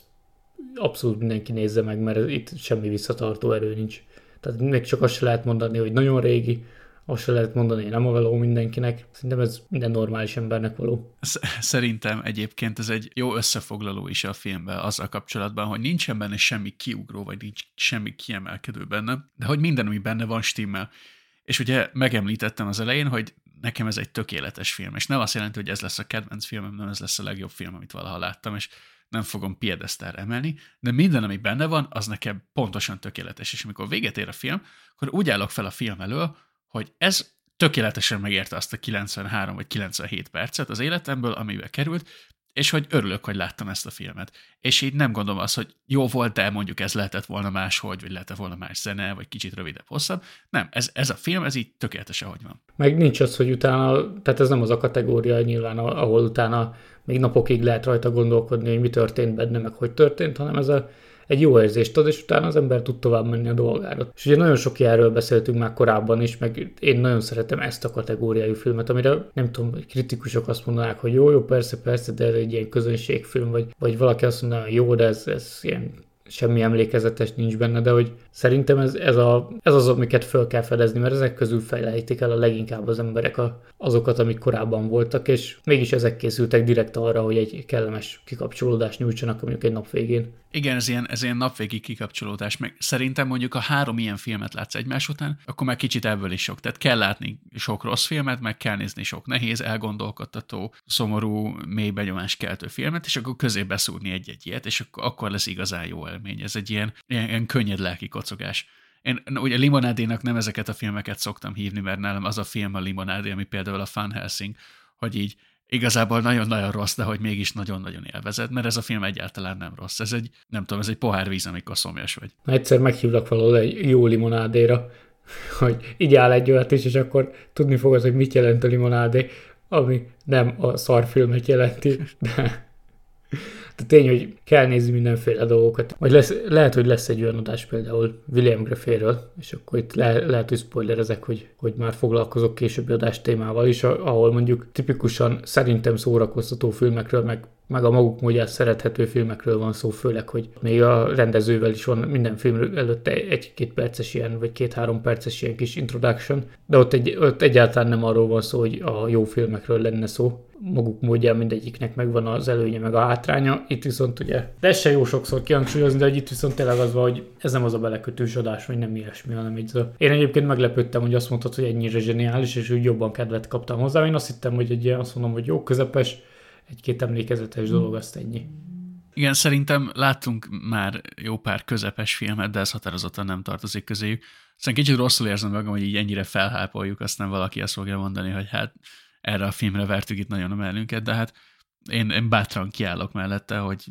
abszolút mindenki nézze meg, mert itt semmi visszatartó erő nincs. Tehát még csak azt se lehet mondani, hogy nagyon régi, azt se lehet mondani, hogy nem a való mindenkinek. Szerintem ez minden normális embernek való. Szerintem egyébként ez egy jó összefoglaló is a filmben azzal kapcsolatban, hogy nincsen benne semmi kiugró, vagy nincs semmi kiemelkedő benne, de hogy minden, ami benne van, stimmel. És ugye megemlítettem az elején, hogy nekem ez egy tökéletes film, és nem azt jelenti, hogy ez lesz a kedvenc filmem, nem ez lesz a legjobb film, amit valaha láttam, és nem fogom piedesztára emelni, de minden, ami benne van, az nekem pontosan tökéletes, és amikor véget ér a film, akkor úgy állok fel a film elől, hogy ez tökéletesen megérte azt a 93 vagy 97 percet az életemből, amivel került, és hogy örülök, hogy láttam ezt a filmet. És így nem gondolom azt, hogy jó volt, de mondjuk ez lehetett volna máshogy, vagy lehetett volna más zene, vagy kicsit rövidebb, hosszabb. Nem, ez, ez a film, ez így tökéletes, ahogy van. Meg nincs az, hogy utána, tehát ez nem az a kategória nyilván, ahol utána még napokig lehet rajta gondolkodni, hogy mi történt benne, meg hogy történt, hanem ez a egy jó érzést ad, és utána az ember tud tovább menni a dolgára. És ugye nagyon sok ilyenről beszéltünk már korábban is, meg én nagyon szeretem ezt a kategóriájú filmet, amire nem tudom, kritikusok azt mondanák, hogy jó, jó, persze, persze, de ez egy ilyen közönségfilm, vagy, vagy valaki azt mondaná, hogy jó, de ez, ez ilyen semmi emlékezetes nincs benne, de hogy szerintem ez, ez, a, ez az, amiket föl kell fedezni, mert ezek közül fejlejtik el a leginkább az emberek a, azokat, amik korábban voltak, és mégis ezek készültek direkt arra, hogy egy kellemes kikapcsolódást nyújtsanak mondjuk egy nap végén. Igen, ez ilyen, ez ilyen napvégi kikapcsolódás, meg szerintem mondjuk a három ilyen filmet látsz egymás után, akkor már kicsit ebből is sok. Tehát kell látni sok rossz filmet, meg kell nézni sok nehéz, elgondolkodtató, szomorú, mély benyomás keltő filmet, és akkor közé beszúrni egy-egy ilyet, és akkor, akkor lesz igazán jó élmény. Ez egy ilyen, ilyen, ilyen könnyed lelki kocogás. Én ugye limonádénak nem ezeket a filmeket szoktam hívni, mert nálam az a film a limonádé, ami például a Fun Helsing, hogy így igazából nagyon-nagyon rossz, de hogy mégis nagyon-nagyon élvezed, mert ez a film egyáltalán nem rossz. Ez egy, nem tudom, ez egy pohár víz, amikor szomjas vagy. Na, egyszer meghívlak valahol egy jó limonádéra, hogy így áll egy olyat is, és akkor tudni fogod, hogy mit jelent a limonádé, ami nem a szarfilmet jelenti, de de tény, hogy kell nézni mindenféle dolgokat. Vagy lesz, lehet, hogy lesz egy olyan adás például William Grefféről, és akkor itt le, lehet, hogy spoilerezek, hogy, hogy már foglalkozok későbbi adás témával is, ahol mondjuk tipikusan szerintem szórakoztató filmekről, meg meg a maguk módján szerethető filmekről van szó, főleg, hogy még a rendezővel is van minden film előtte egy-két perces ilyen, vagy két-három perces ilyen kis introduction, de ott, egy, ott egyáltalán nem arról van szó, hogy a jó filmekről lenne szó. Maguk módján mindegyiknek megvan az előnye, meg a hátránya. Itt viszont ugye, de ez se jó sokszor kihangsúlyozni, de hogy itt viszont tényleg az van, hogy ez nem az a belekötős adás, vagy nem ilyesmi, hanem így. Én egyébként meglepődtem, hogy azt mondtad, hogy ennyire zseniális, és úgy jobban kedvet kaptam hozzá. Én azt hittem, hogy egy ilyen, azt mondom, hogy jó közepes, egy-két emlékezetes dolog, azt ennyi. Igen, szerintem láttunk már jó pár közepes filmet, de ez határozottan nem tartozik közéjük. Szerintem kicsit rosszul érzem magam, hogy így ennyire felhápoljuk, aztán valaki azt fogja mondani, hogy hát erre a filmre vertük itt nagyon a mellünket, de hát én, én bátran kiállok mellette, hogy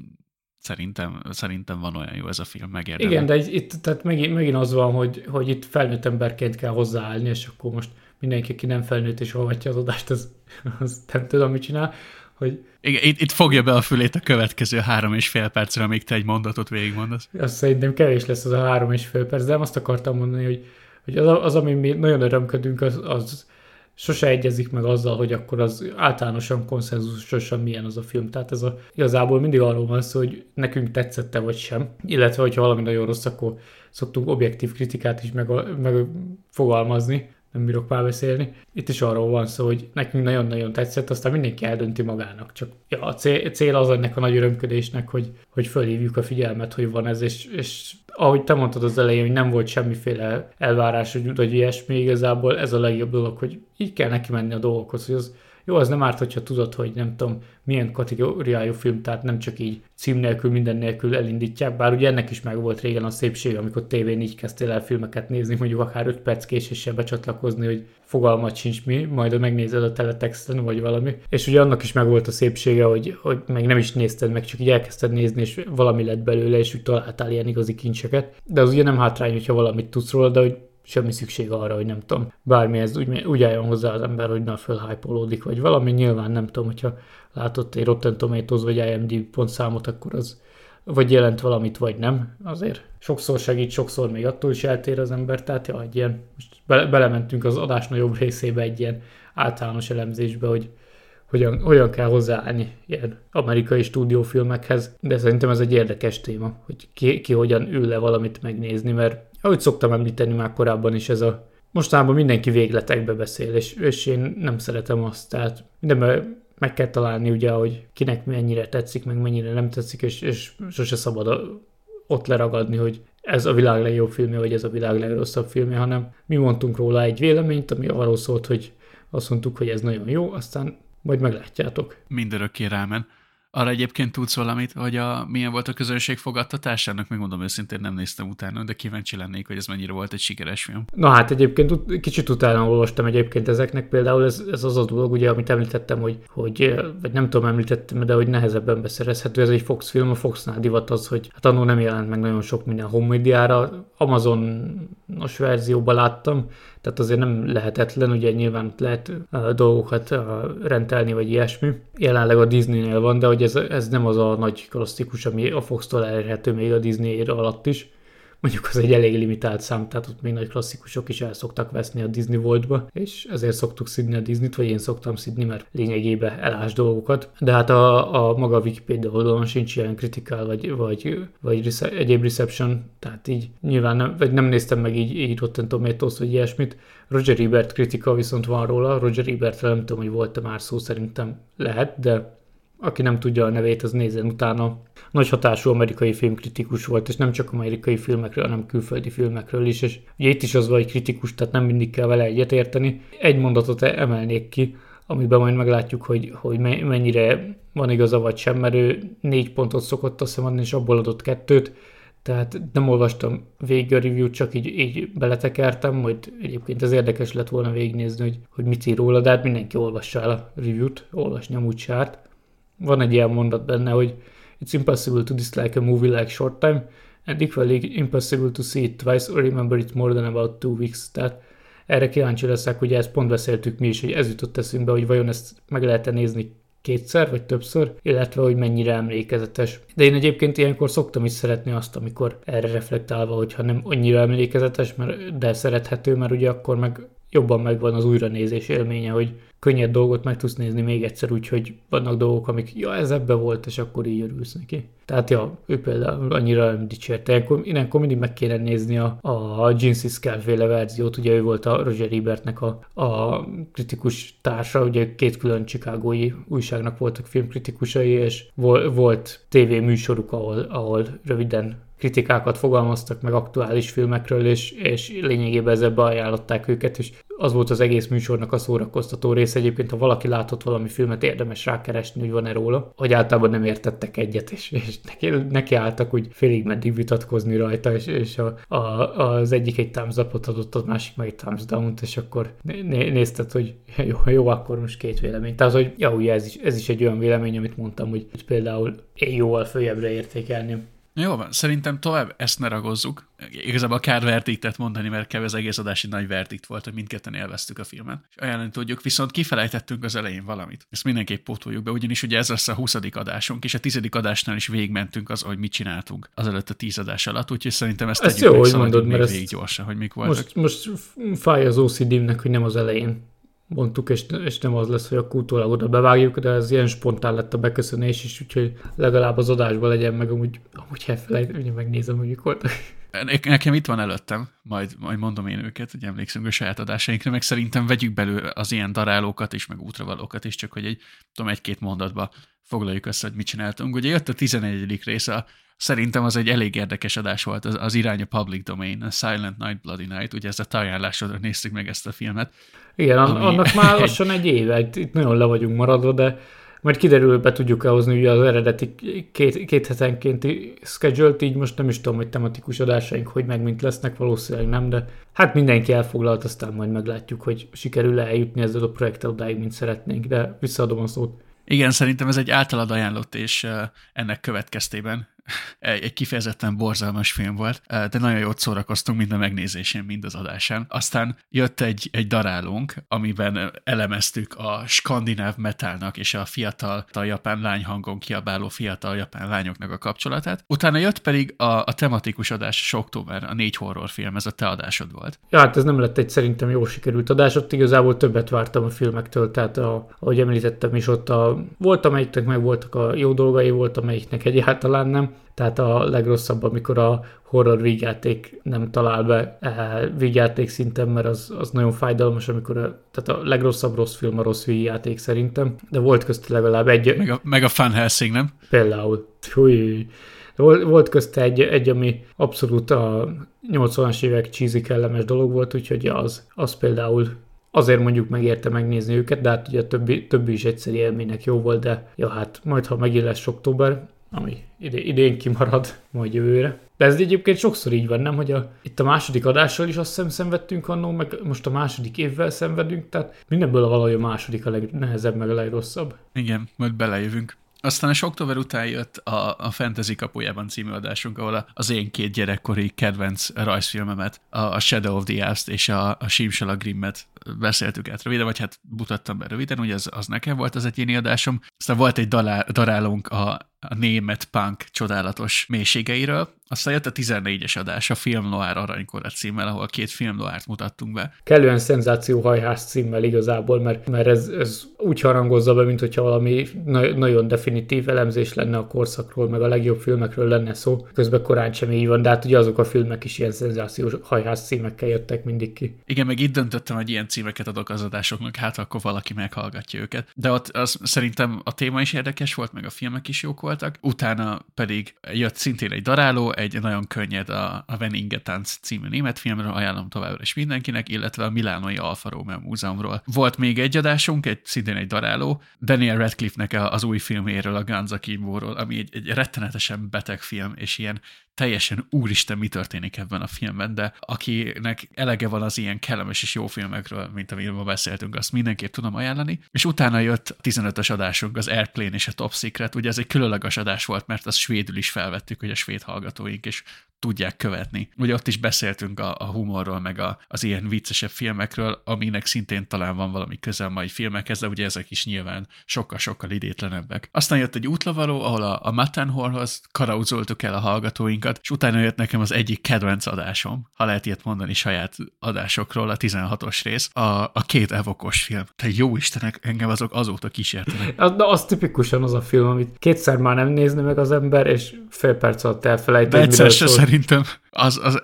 szerintem, szerintem van olyan jó ez a film, megérdemel. Igen, de itt tehát megint, megint az van, hogy, hogy itt felnőtt emberként kell hozzáállni, és akkor most mindenki, aki nem felnőtt és olvatja az adást, az, az nem tudom, mit csinál, hogy... Igen, itt, itt fogja be a fülét a következő három és fél percre, amíg te egy mondatot végigmondasz. Azt szerintem kevés lesz az a három és fél perc, de azt akartam mondani, hogy, hogy az, az, ami mi nagyon örömködünk, az, az sose egyezik meg azzal, hogy akkor az általánosan konszenzusosan milyen az a film. Tehát ez a, igazából mindig arról van szó, hogy nekünk tetszette vagy sem, illetve hogyha valami nagyon rossz, akkor szoktunk objektív kritikát is meg, megfogalmazni, nem bírok már beszélni. Itt is arról van szó, hogy nekünk nagyon-nagyon tetszett, aztán mindenki eldönti magának. Csak ja, a cél az ennek a nagy örömködésnek, hogy, hogy fölhívjuk a figyelmet, hogy van ez, és, és ahogy te mondtad az elején, hogy nem volt semmiféle elvárás, hogy, vagy ilyesmi, igazából ez a legjobb dolog, hogy így kell neki menni a dolgokhoz, hogy az jó, az nem árt, hogyha tudod, hogy nem tudom, milyen kategóriájú film, tehát nem csak így cím nélkül, minden nélkül elindítják, bár ugye ennek is meg volt régen a szépség, amikor tévén így kezdtél el filmeket nézni, mondjuk akár 5 perc késéssel becsatlakozni, hogy fogalmat sincs mi, majd megnézed a teletexten, vagy valami. És ugye annak is meg volt a szépsége, hogy, hogy meg nem is nézted meg, csak így elkezdted nézni, és valami lett belőle, és úgy találtál ilyen igazi kincseket. De az ugye nem hátrány, hogyha valamit tudsz róla, de hogy semmi szükség arra, hogy nem tudom, bármihez úgy, úgy álljon hozzá az ember, hogy na fölhypolódik, vagy valami. Nyilván nem tudom, hogyha látott egy Rotten Tomatoes vagy IMDb pontszámot, akkor az vagy jelent valamit, vagy nem. Azért sokszor segít, sokszor még attól is eltér az ember, tehát ja, egy ilyen, most be, belementünk az adás nagyobb részébe egy ilyen általános elemzésbe, hogy hogyan, hogyan kell hozzáállni ilyen amerikai stúdiófilmekhez, de szerintem ez egy érdekes téma, hogy ki, ki hogyan ül le valamit megnézni, mert ahogy szoktam említeni már korábban is, ez a mostanában mindenki végletekbe beszél, és, és én nem szeretem azt, tehát mindenben meg kell találni ugye, hogy kinek mennyire tetszik, meg mennyire nem tetszik, és, és sose szabad ott leragadni, hogy ez a világ legjobb filmje, vagy ez a világ legrosszabb filmje, hanem mi mondtunk róla egy véleményt, ami arról szólt, hogy azt mondtuk, hogy ez nagyon jó, aztán majd meglátjátok. Mindörökké rámen. Arra egyébként tudsz valamit, hogy a, milyen volt a közönség fogadtatásának? Megmondom őszintén, nem néztem utána, de kíváncsi lennék, hogy ez mennyire volt egy sikeres film. Na hát egyébként kicsit utána olvastam egyébként ezeknek, például ez, ez az a dolog, ugye, amit említettem, hogy, hogy, vagy nem tudom, említettem, de hogy nehezebben beszerezhető, ez egy Fox film, a Foxnál divat az, hogy hát annól nem jelent meg nagyon sok minden home médiára, Amazonos verzióban láttam, tehát azért nem lehetetlen, ugye nyilván lehet uh, dolgokat uh, rendelni, vagy ilyesmi. Jelenleg a Disney-nél van, de hogy ez, ez nem az a nagy klasszikus, ami a Fox-tól elérhető még a Disney alatt is mondjuk az egy elég limitált szám, tehát ott még nagy klasszikusok is el szoktak veszni a Disney Worldba, és ezért szoktuk szidni a Disney-t, vagy én szoktam szidni, mert lényegében elás dolgokat. De hát a, a maga Wikipedia oldalon sincs ilyen kritikál, vagy, vagy, vagy rece- egyéb reception, tehát így nyilván nem, vagy nem néztem meg így, így Rotten Tomatoes, vagy ilyesmit. Roger Ebert kritika viszont van róla, Roger Ebertre nem tudom, hogy volt-e már szó, szerintem lehet, de aki nem tudja a nevét, az nézzen utána. Nagy hatású amerikai filmkritikus volt, és nem csak amerikai filmekről, hanem külföldi filmekről is, és ugye itt is az vagy kritikus, tehát nem mindig kell vele egyetérteni. Egy mondatot emelnék ki, amiben majd meglátjuk, hogy, hogy mennyire van igaza vagy sem, mert ő négy pontot szokott azt adni, és abból adott kettőt, tehát nem olvastam végig a review csak így, így beletekertem, majd egyébként ez érdekes lett volna végignézni, hogy, hogy mit ír róla, de hát mindenki olvassa el a review-t, olvasni amúgy sárt van egy ilyen mondat benne, hogy It's impossible to dislike a movie like short time, and equally impossible to see it twice or remember it more than about two weeks. Tehát erre kíváncsi leszek, ugye ezt pont beszéltük mi is, hogy ez jutott eszünkbe, hogy vajon ezt meg lehet-e nézni kétszer vagy többször, illetve hogy mennyire emlékezetes. De én egyébként ilyenkor szoktam is szeretni azt, amikor erre reflektálva, hogyha nem annyira emlékezetes, mert, de szerethető, mert ugye akkor meg jobban megvan az újranézés élménye, hogy könnyed dolgot meg tudsz nézni még egyszer, úgyhogy vannak dolgok, amik, ja, ez ebbe volt, és akkor így örülsz neki. Tehát ja, ő például annyira nem dicsérte. Ilyenkor, mindig meg kéne nézni a, a Gincy Scale féle verziót, ugye ő volt a Roger Ebertnek a, a kritikus társa, ugye két külön csikágói újságnak voltak filmkritikusai, és vol, volt TV műsoruk, ahol, ahol röviden kritikákat fogalmaztak meg aktuális filmekről, és, és lényegében ezzel beajánlották őket, és az volt az egész műsornak a szórakoztató része. Egyébként, ha valaki látott valami filmet, érdemes rákeresni, hogy van-e róla, hogy általában nem értettek egyet, és, és neki, neki álltak úgy félig meddig vitatkozni rajta, és, és a, a, az egyik egy thumbs up adott, az másik meg egy thumbs down és akkor né, nézted, hogy jó, jó, akkor most két vélemény. Tehát, hogy ja, ugye ez is, ez is egy olyan vélemény, amit mondtam, hogy például én jóval följebbre értékelni jó van, szerintem tovább ezt ne ragozzuk. Igazából kár verdiktet mondani, mert az egész adási nagy verdikt volt, hogy mindketten élveztük a filmet. És ajánlani tudjuk, viszont kifelejtettünk az elején valamit. Ezt mindenképp pótoljuk be, ugyanis ugye ez lesz a 20. adásunk, és a 10. adásnál is végigmentünk az, hogy mit csináltunk azelőtt a 10 adás alatt, úgyhogy szerintem ezt, ezt tegyük jó, meg, hogy mondod, mert végig gyorsan, hogy mik voltak. Most, most fáj az OCD-nek, hogy nem az elején mondtuk, és, és nem az lesz, hogy a utólag oda bevágjuk, de ez ilyen spontán lett a beköszönés is, úgyhogy legalább az adásban legyen meg, amúgy, amúgy elfelejt, hogy megnézem, hogy mik voltak. Nekem itt van előttem, majd, majd mondom én őket, hogy emlékszünk a saját adásainkra, meg szerintem vegyük belőle az ilyen darálókat is, meg útravalókat is, csak hogy egy, tudom, egy-két mondatba foglaljuk össze, hogy mit csináltunk. Ugye jött a 11. része Szerintem az egy elég érdekes adás volt, az, az irány a public domain, a Silent Night, Bloody Night, ugye ezt a tajánlásodra néztük meg ezt a filmet. Igen, ami... annak már lassan egy éve, itt nagyon le vagyunk maradva, de majd kiderül, be tudjuk elhozni ugye az eredeti két, két hetenkénti schedule így most nem is tudom, hogy tematikus adásaink hogy meg mint lesznek, valószínűleg nem, de hát mindenki elfoglalt, aztán majd meglátjuk, hogy sikerül-e eljutni ezzel a projekttel odáig, mint szeretnénk, de visszaadom a szót. Igen, szerintem ez egy általad ajánlott, és ennek következtében egy kifejezetten borzalmas film volt, de nagyon jót szórakoztunk mind a megnézésén, mind az adásán. Aztán jött egy, egy darálónk, amiben elemeztük a skandináv metálnak és a fiatal, a japán lányhangon kiabáló fiatal japán lányoknak a kapcsolatát. Utána jött pedig a, a tematikus adás, október, a négy horrorfilm, ez a te adásod volt. Ja, hát ez nem lett egy szerintem jól sikerült adás, ott igazából többet vártam a filmektől, tehát a, ahogy említettem is, ott a, volt amelyiknek meg voltak a jó dolgai, volt amelyiknek egyáltalán nem, tehát a legrosszabb, amikor a horror vígjáték nem talál be e, vígjáték szinten, mert az, az nagyon fájdalmas, amikor a, tehát a legrosszabb rossz film a rossz vígjáték szerintem, de volt közt legalább egy... Meg a, meg a Fan Helsing, nem? Például. Húj. Volt, volt közte egy, egy, ami abszolút a 80-as évek cheesy kellemes dolog volt, úgyhogy az, az például azért mondjuk megérte megnézni őket, de hát ugye a többi, többi is egyszerű élménynek jó volt, de ja hát majd ha megint lesz október, ami idén, idén kimarad majd jövőre. De ez egyébként sokszor így van, nem? Hogy a, itt a második adással is azt hiszem szenvedtünk annó, meg most a második évvel szenvedünk, tehát mindenből a valahogy a második a legnehezebb, meg a legrosszabb. Igen, majd belejövünk. Aztán a október után jött a, a Fantasy kapujában című adásunk, ahol az én két gyerekkori kedvenc rajzfilmemet, a, a Shadow of the Ast és a, a Simsala Grimmet beszéltük át röviden, vagy hát mutattam be röviden, ugye az, az nekem volt az egyéni adásom. Aztán volt egy dalá, darálónk a, a német punk csodálatos mélységeiről. Aztán jött a 14-es adás, a Film Noir aranykora címmel, ahol két film noirt mutattunk be. Kellően szenzációhajház címmel igazából, mert, mert ez, ez úgy harangozza be, mint hogyha valami na- nagyon definitív elemzés lenne a korszakról, meg a legjobb filmekről lenne szó. Közben korán sem így van, de hát ugye azok a filmek is ilyen szenzációhajház címekkel jöttek mindig ki. Igen, meg itt döntöttem, hogy ilyen címeket adok az adásoknak, hát akkor valaki meghallgatja őket. De ott az, szerintem a téma is érdekes volt, meg a filmek is jók voltak. Utána pedig jött szintén egy daráló, egy nagyon könnyed a, a Van Ingetánc című német filmről, ajánlom továbbra is mindenkinek, illetve a Milánoi Alfa Romeo Múzeumról. Volt még egy adásunk, egy szintén egy daráló, Daniel Radcliffe-nek az új filméről, a Guns Akimbo-ról, ami egy, egy rettenetesen beteg film, és ilyen teljesen úristen, mi történik ebben a filmben, de akinek elege van az ilyen kellemes és jó filmekről, mint amiről beszéltünk, azt mindenképp tudom ajánlani. És utána jött a 15-ös adásunk, az Airplane és a Top Secret, ugye ez egy különleges adás volt, mert azt svédül is felvettük, hogy a svéd hallgatóink is tudják követni. Ugye ott is beszéltünk a, a humorról, meg a, az ilyen viccesebb filmekről, aminek szintén talán van valami közel mai filmekhez, de ugye ezek is nyilván sokkal-sokkal idétlenebbek. Aztán jött egy útlavaló, ahol a, a Matterhornhoz karauzoltuk el a hallgatóinkat, és utána jött nekem az egyik kedvenc adásom, ha lehet ilyet mondani saját adásokról, a 16-os rész, a, a két evokos film. Te jó Istenek, engem azok azóta kísértenek. De az tipikusan az a film, amit kétszer már nem nézni meg az ember, és fél perc alatt se szerintem az, az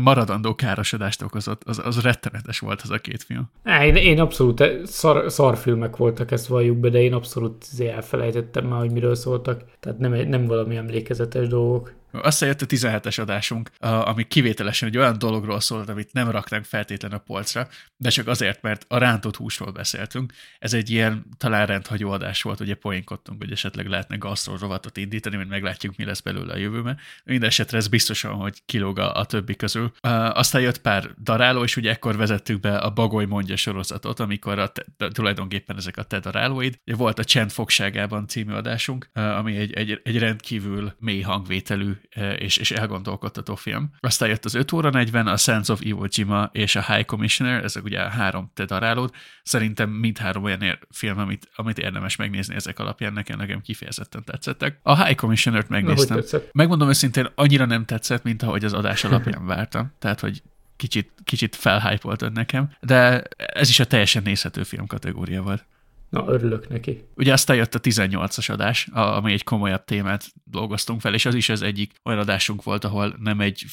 maradandó károsodást okozott. Az, az rettenetes volt az a két film. Én, én abszolút szar, szarfilmek voltak, ezt valljuk be, de én abszolút izé elfelejtettem már, hogy miről szóltak. Tehát nem, nem valami emlékezetes dolgok. Aztán jött a 17-es adásunk, ami kivételesen egy olyan dologról szólt, amit nem raknánk feltétlen a polcra, de csak azért, mert a rántott húsról beszéltünk. Ez egy ilyen talán rendhagyó adás volt, ugye poénkodtunk, hogy esetleg lehetne gasztról rovatot indítani, mert meglátjuk, mi lesz belőle a jövőben. Mindenesetre ez biztosan, hogy kilóg a, a többi közül. Aztán jött pár daráló, és ugye ekkor vezettük be a Bagoly mondja sorozatot, amikor a te, tulajdonképpen ezek a te darálóid. Volt a Csend fogságában című adásunk, ami egy, egy, egy rendkívül mély hangvételű és, és elgondolkodtató film. Aztán jött az 5 óra 40, a Sense of Iwo Jima és a High Commissioner, ezek ugye a három te darálód. Szerintem mindhárom olyan ér, film, amit, amit érdemes megnézni ezek alapján, nekem, nekem kifejezetten tetszettek. A High Commissioner-t megnéztem. Na, Megmondom őszintén, annyira nem tetszett, mint ahogy az adás alapján vártam. Tehát, hogy kicsit, kicsit felhypoltad nekem, de ez is a teljesen nézhető film kategória volt. Na, örülök neki. Ugye aztán jött a 18-as adás, ami egy komolyabb témát dolgoztunk fel, és az is az egyik olyan adásunk volt, ahol nem egy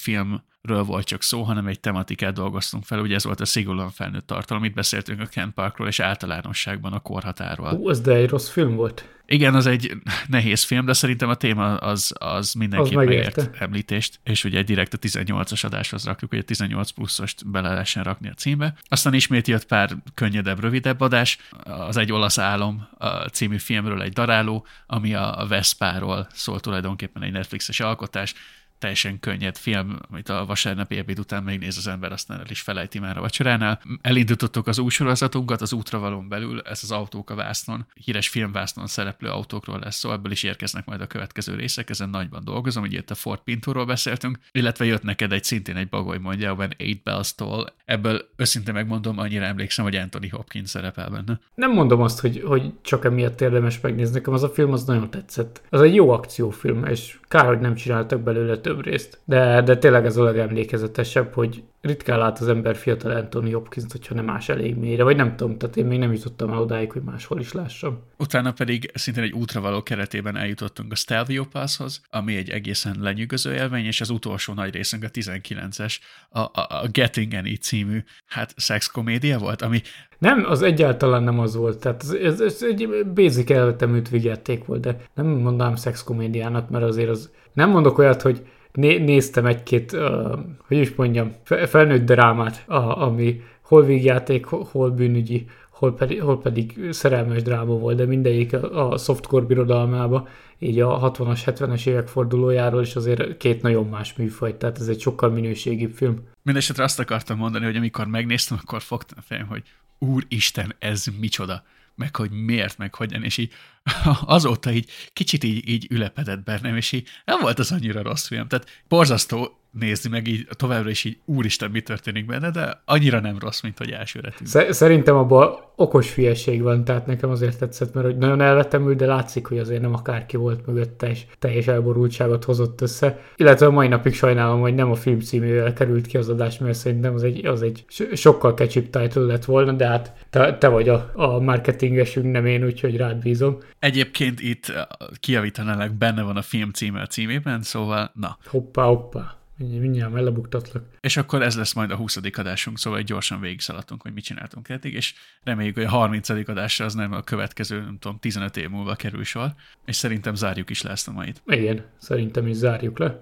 filmről volt csak szó, hanem egy tematikát dolgoztunk fel. Ugye ez volt a szigorúan felnőtt tartalom, itt beszéltünk a Ken Parkról, és általánosságban a korhatárról. Hú, az de egy rossz film volt. Igen, az egy nehéz film, de szerintem a téma az, az mindenképp az megért említést, és ugye direkt a 18-as adáshoz rakjuk, hogy a 18 pluszost bele lehessen rakni a címbe. Aztán ismét jött pár könnyedebb, rövidebb adás, az egy olasz álom a című filmről egy daráló, ami a Veszpáról szól tulajdonképpen egy Netflixes alkotás, teljesen könnyed film, amit a vasárnapi ebéd után megnéz az ember, aztán el is felejti már a vacsoránál. Elindítottuk az új sorozatunkat, az útravalon belül, ez az autók a vásznon, híres filmvásznon szereplő autókról lesz szó, ebből is érkeznek majd a következő részek, ezen nagyban dolgozom, hogy itt a Ford Pintóról beszéltünk, illetve jött neked egy szintén egy bagoly mondja, When Eight Bells Toll. Ebből őszintén megmondom, annyira emlékszem, hogy Anthony Hopkins szerepel benne. Nem mondom azt, hogy, hogy csak emiatt érdemes megnézni, nekem az a film az nagyon tetszett. Az egy jó akciófilm, és kár, hogy nem csináltak belőle több részt. De, de tényleg ez a legemlékezetesebb, hogy ritkán lát az ember fiatal Anthony Hopkins, hogyha nem más elég mélyre, vagy nem tudom, tehát én még nem jutottam el odáig, hogy máshol is lássam. Utána pedig szintén egy útravaló keretében eljutottunk a Stelvio Passhoz, ami egy egészen lenyűgöző élmény, és az utolsó nagy részünk a 19-es, a, a, a Getting Any című, hát szexkomédia volt, ami nem, az egyáltalán nem az volt. Tehát ez, ez, ez egy basic elvetemült vigyáték volt, de nem mondanám szexkomédiának, mert azért az... Nem mondok olyat, hogy né- néztem egy-két, uh, hogy is mondjam, felnőtt drámát, a, ami hol végjáték, hol bűnügyi, hol pedig, hol pedig szerelmes dráma volt, de mindegyik a, a softcore birodalmába, így a 60-as, 70-es évek fordulójáról is azért két nagyon más műfaj, tehát ez egy sokkal minőségibb film. Mindenesetre azt akartam mondani, hogy amikor megnéztem, akkor fogtam a fejem, hogy úristen, ez micsoda meg hogy miért, meg hogyan, és így azóta így kicsit így, így ülepedett bennem, és így nem volt az annyira rossz film. Tehát borzasztó nézni, meg így továbbra is így úristen, mi történik benne, de annyira nem rossz, mint hogy elsőre tűnt. Szerintem abban okos hülyeség van, tehát nekem azért tetszett, mert hogy nagyon elvettem de látszik, hogy azért nem akárki volt mögötte, és teljes elborultságot hozott össze. Illetve a mai napig sajnálom, hogy nem a film címével került ki az adás, mert szerintem az egy, az egy sokkal kecsip title lett volna, de hát te, te vagy a, a marketingesünk, nem én, úgyhogy rád bízom. Egyébként itt kiavítanálak, benne van a film címe a címében, szóval na. Hoppá, hoppá. Mindjárt mellebuktatlak. És akkor ez lesz majd a 20. adásunk, szóval gyorsan végigszaladtunk, hogy mit csináltunk eddig, és reméljük, hogy a 30. adásra az nem a következő, nem tudom, 15 év múlva kerül sor, és szerintem zárjuk is le ezt a mait. Igen, szerintem is zárjuk le.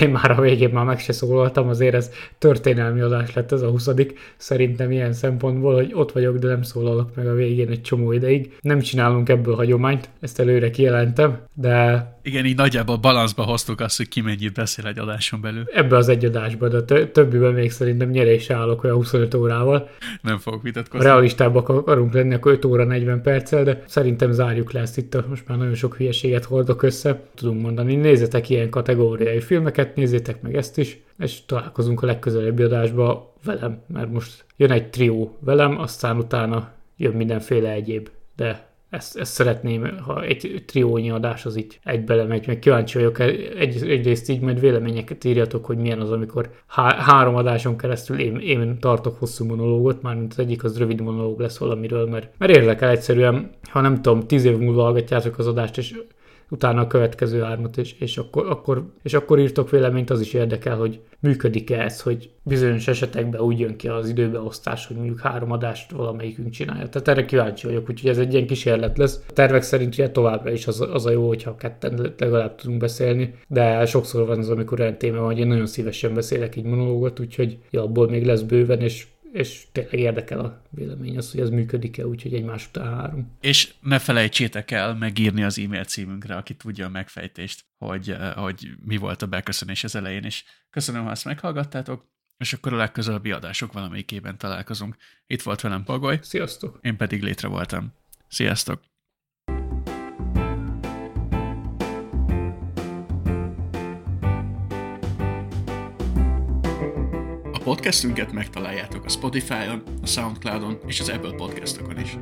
Én már a végén már meg se szólaltam, azért ez történelmi adás lett ez a 20 Szerintem ilyen szempontból, hogy ott vagyok, de nem szólalok meg a végén egy csomó ideig. Nem csinálunk ebből hagyományt, ezt előre kijelentem, de... Igen, így nagyjából balanszba hoztuk azt, hogy ki mennyit beszél egy adáson belül. Ebbe az egy adásban, de többiben még szerintem nyerés állok olyan 25 órával. Nem fogok vitatkozni. Realistábbak akarunk lenni, akkor 5 óra 40 perccel, de szerintem zárjuk le ezt itt, most már nagyon sok hülyeséget hordok össze. Tudunk mondani, nézzetek ilyen kategóriai filmeket, nézzétek meg ezt is, és találkozunk a legközelebbi adásban velem, mert most jön egy trió velem, aztán utána jön mindenféle egyéb, de ezt, ezt szeretném, ha egy triónyi adás az így egybe lemegy, meg kíváncsi vagyok, egy, egyrészt így majd véleményeket írjatok, hogy milyen az, amikor há, három adáson keresztül én, én tartok hosszú monológot, mármint az egyik az rövid monológ lesz valamiről, mert, mert érdekel egyszerűen, ha nem tudom, tíz év múlva hallgatjátok az adást, és utána a következő hármat, és, és, akkor, akkor, és akkor írtok véleményt, az is érdekel, hogy működik-e ez, hogy bizonyos esetekben úgy jön ki az időbeosztás, hogy mondjuk három adást valamelyikünk csinálja. Tehát erre kíváncsi vagyok, úgyhogy ez egy ilyen kísérlet lesz. A tervek szerint ugye továbbra is az, az a jó, hogyha ketten legalább tudunk beszélni, de sokszor van az, amikor olyan téma van, hogy én nagyon szívesen beszélek így monológot, úgyhogy ja, abból még lesz bőven, és és tényleg érdekel a vélemény az, hogy ez működik-e, úgyhogy egymás után három. És ne felejtsétek el megírni az e-mail címünkre, aki tudja a megfejtést, hogy, eh, hogy mi volt a beköszönés az elején, és köszönöm, ha ezt meghallgattátok, és akkor a legközelebbi adások valamelyikében találkozunk. Itt volt velem Pagoly. Sziasztok! Én pedig létre voltam. Sziasztok! Podcastünket megtaláljátok a Spotify-on, a Soundcloud-on és az Apple Podcastokon is.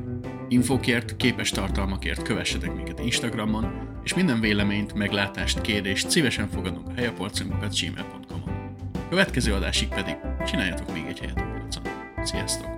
Infokért, képes tartalmakért kövessetek minket Instagramon, és minden véleményt, meglátást, kérdést szívesen fogadunk a helyaporcunkat gmail.com-on. Következő adásig pedig csináljatok még egy helyet a polcon. Sziasztok!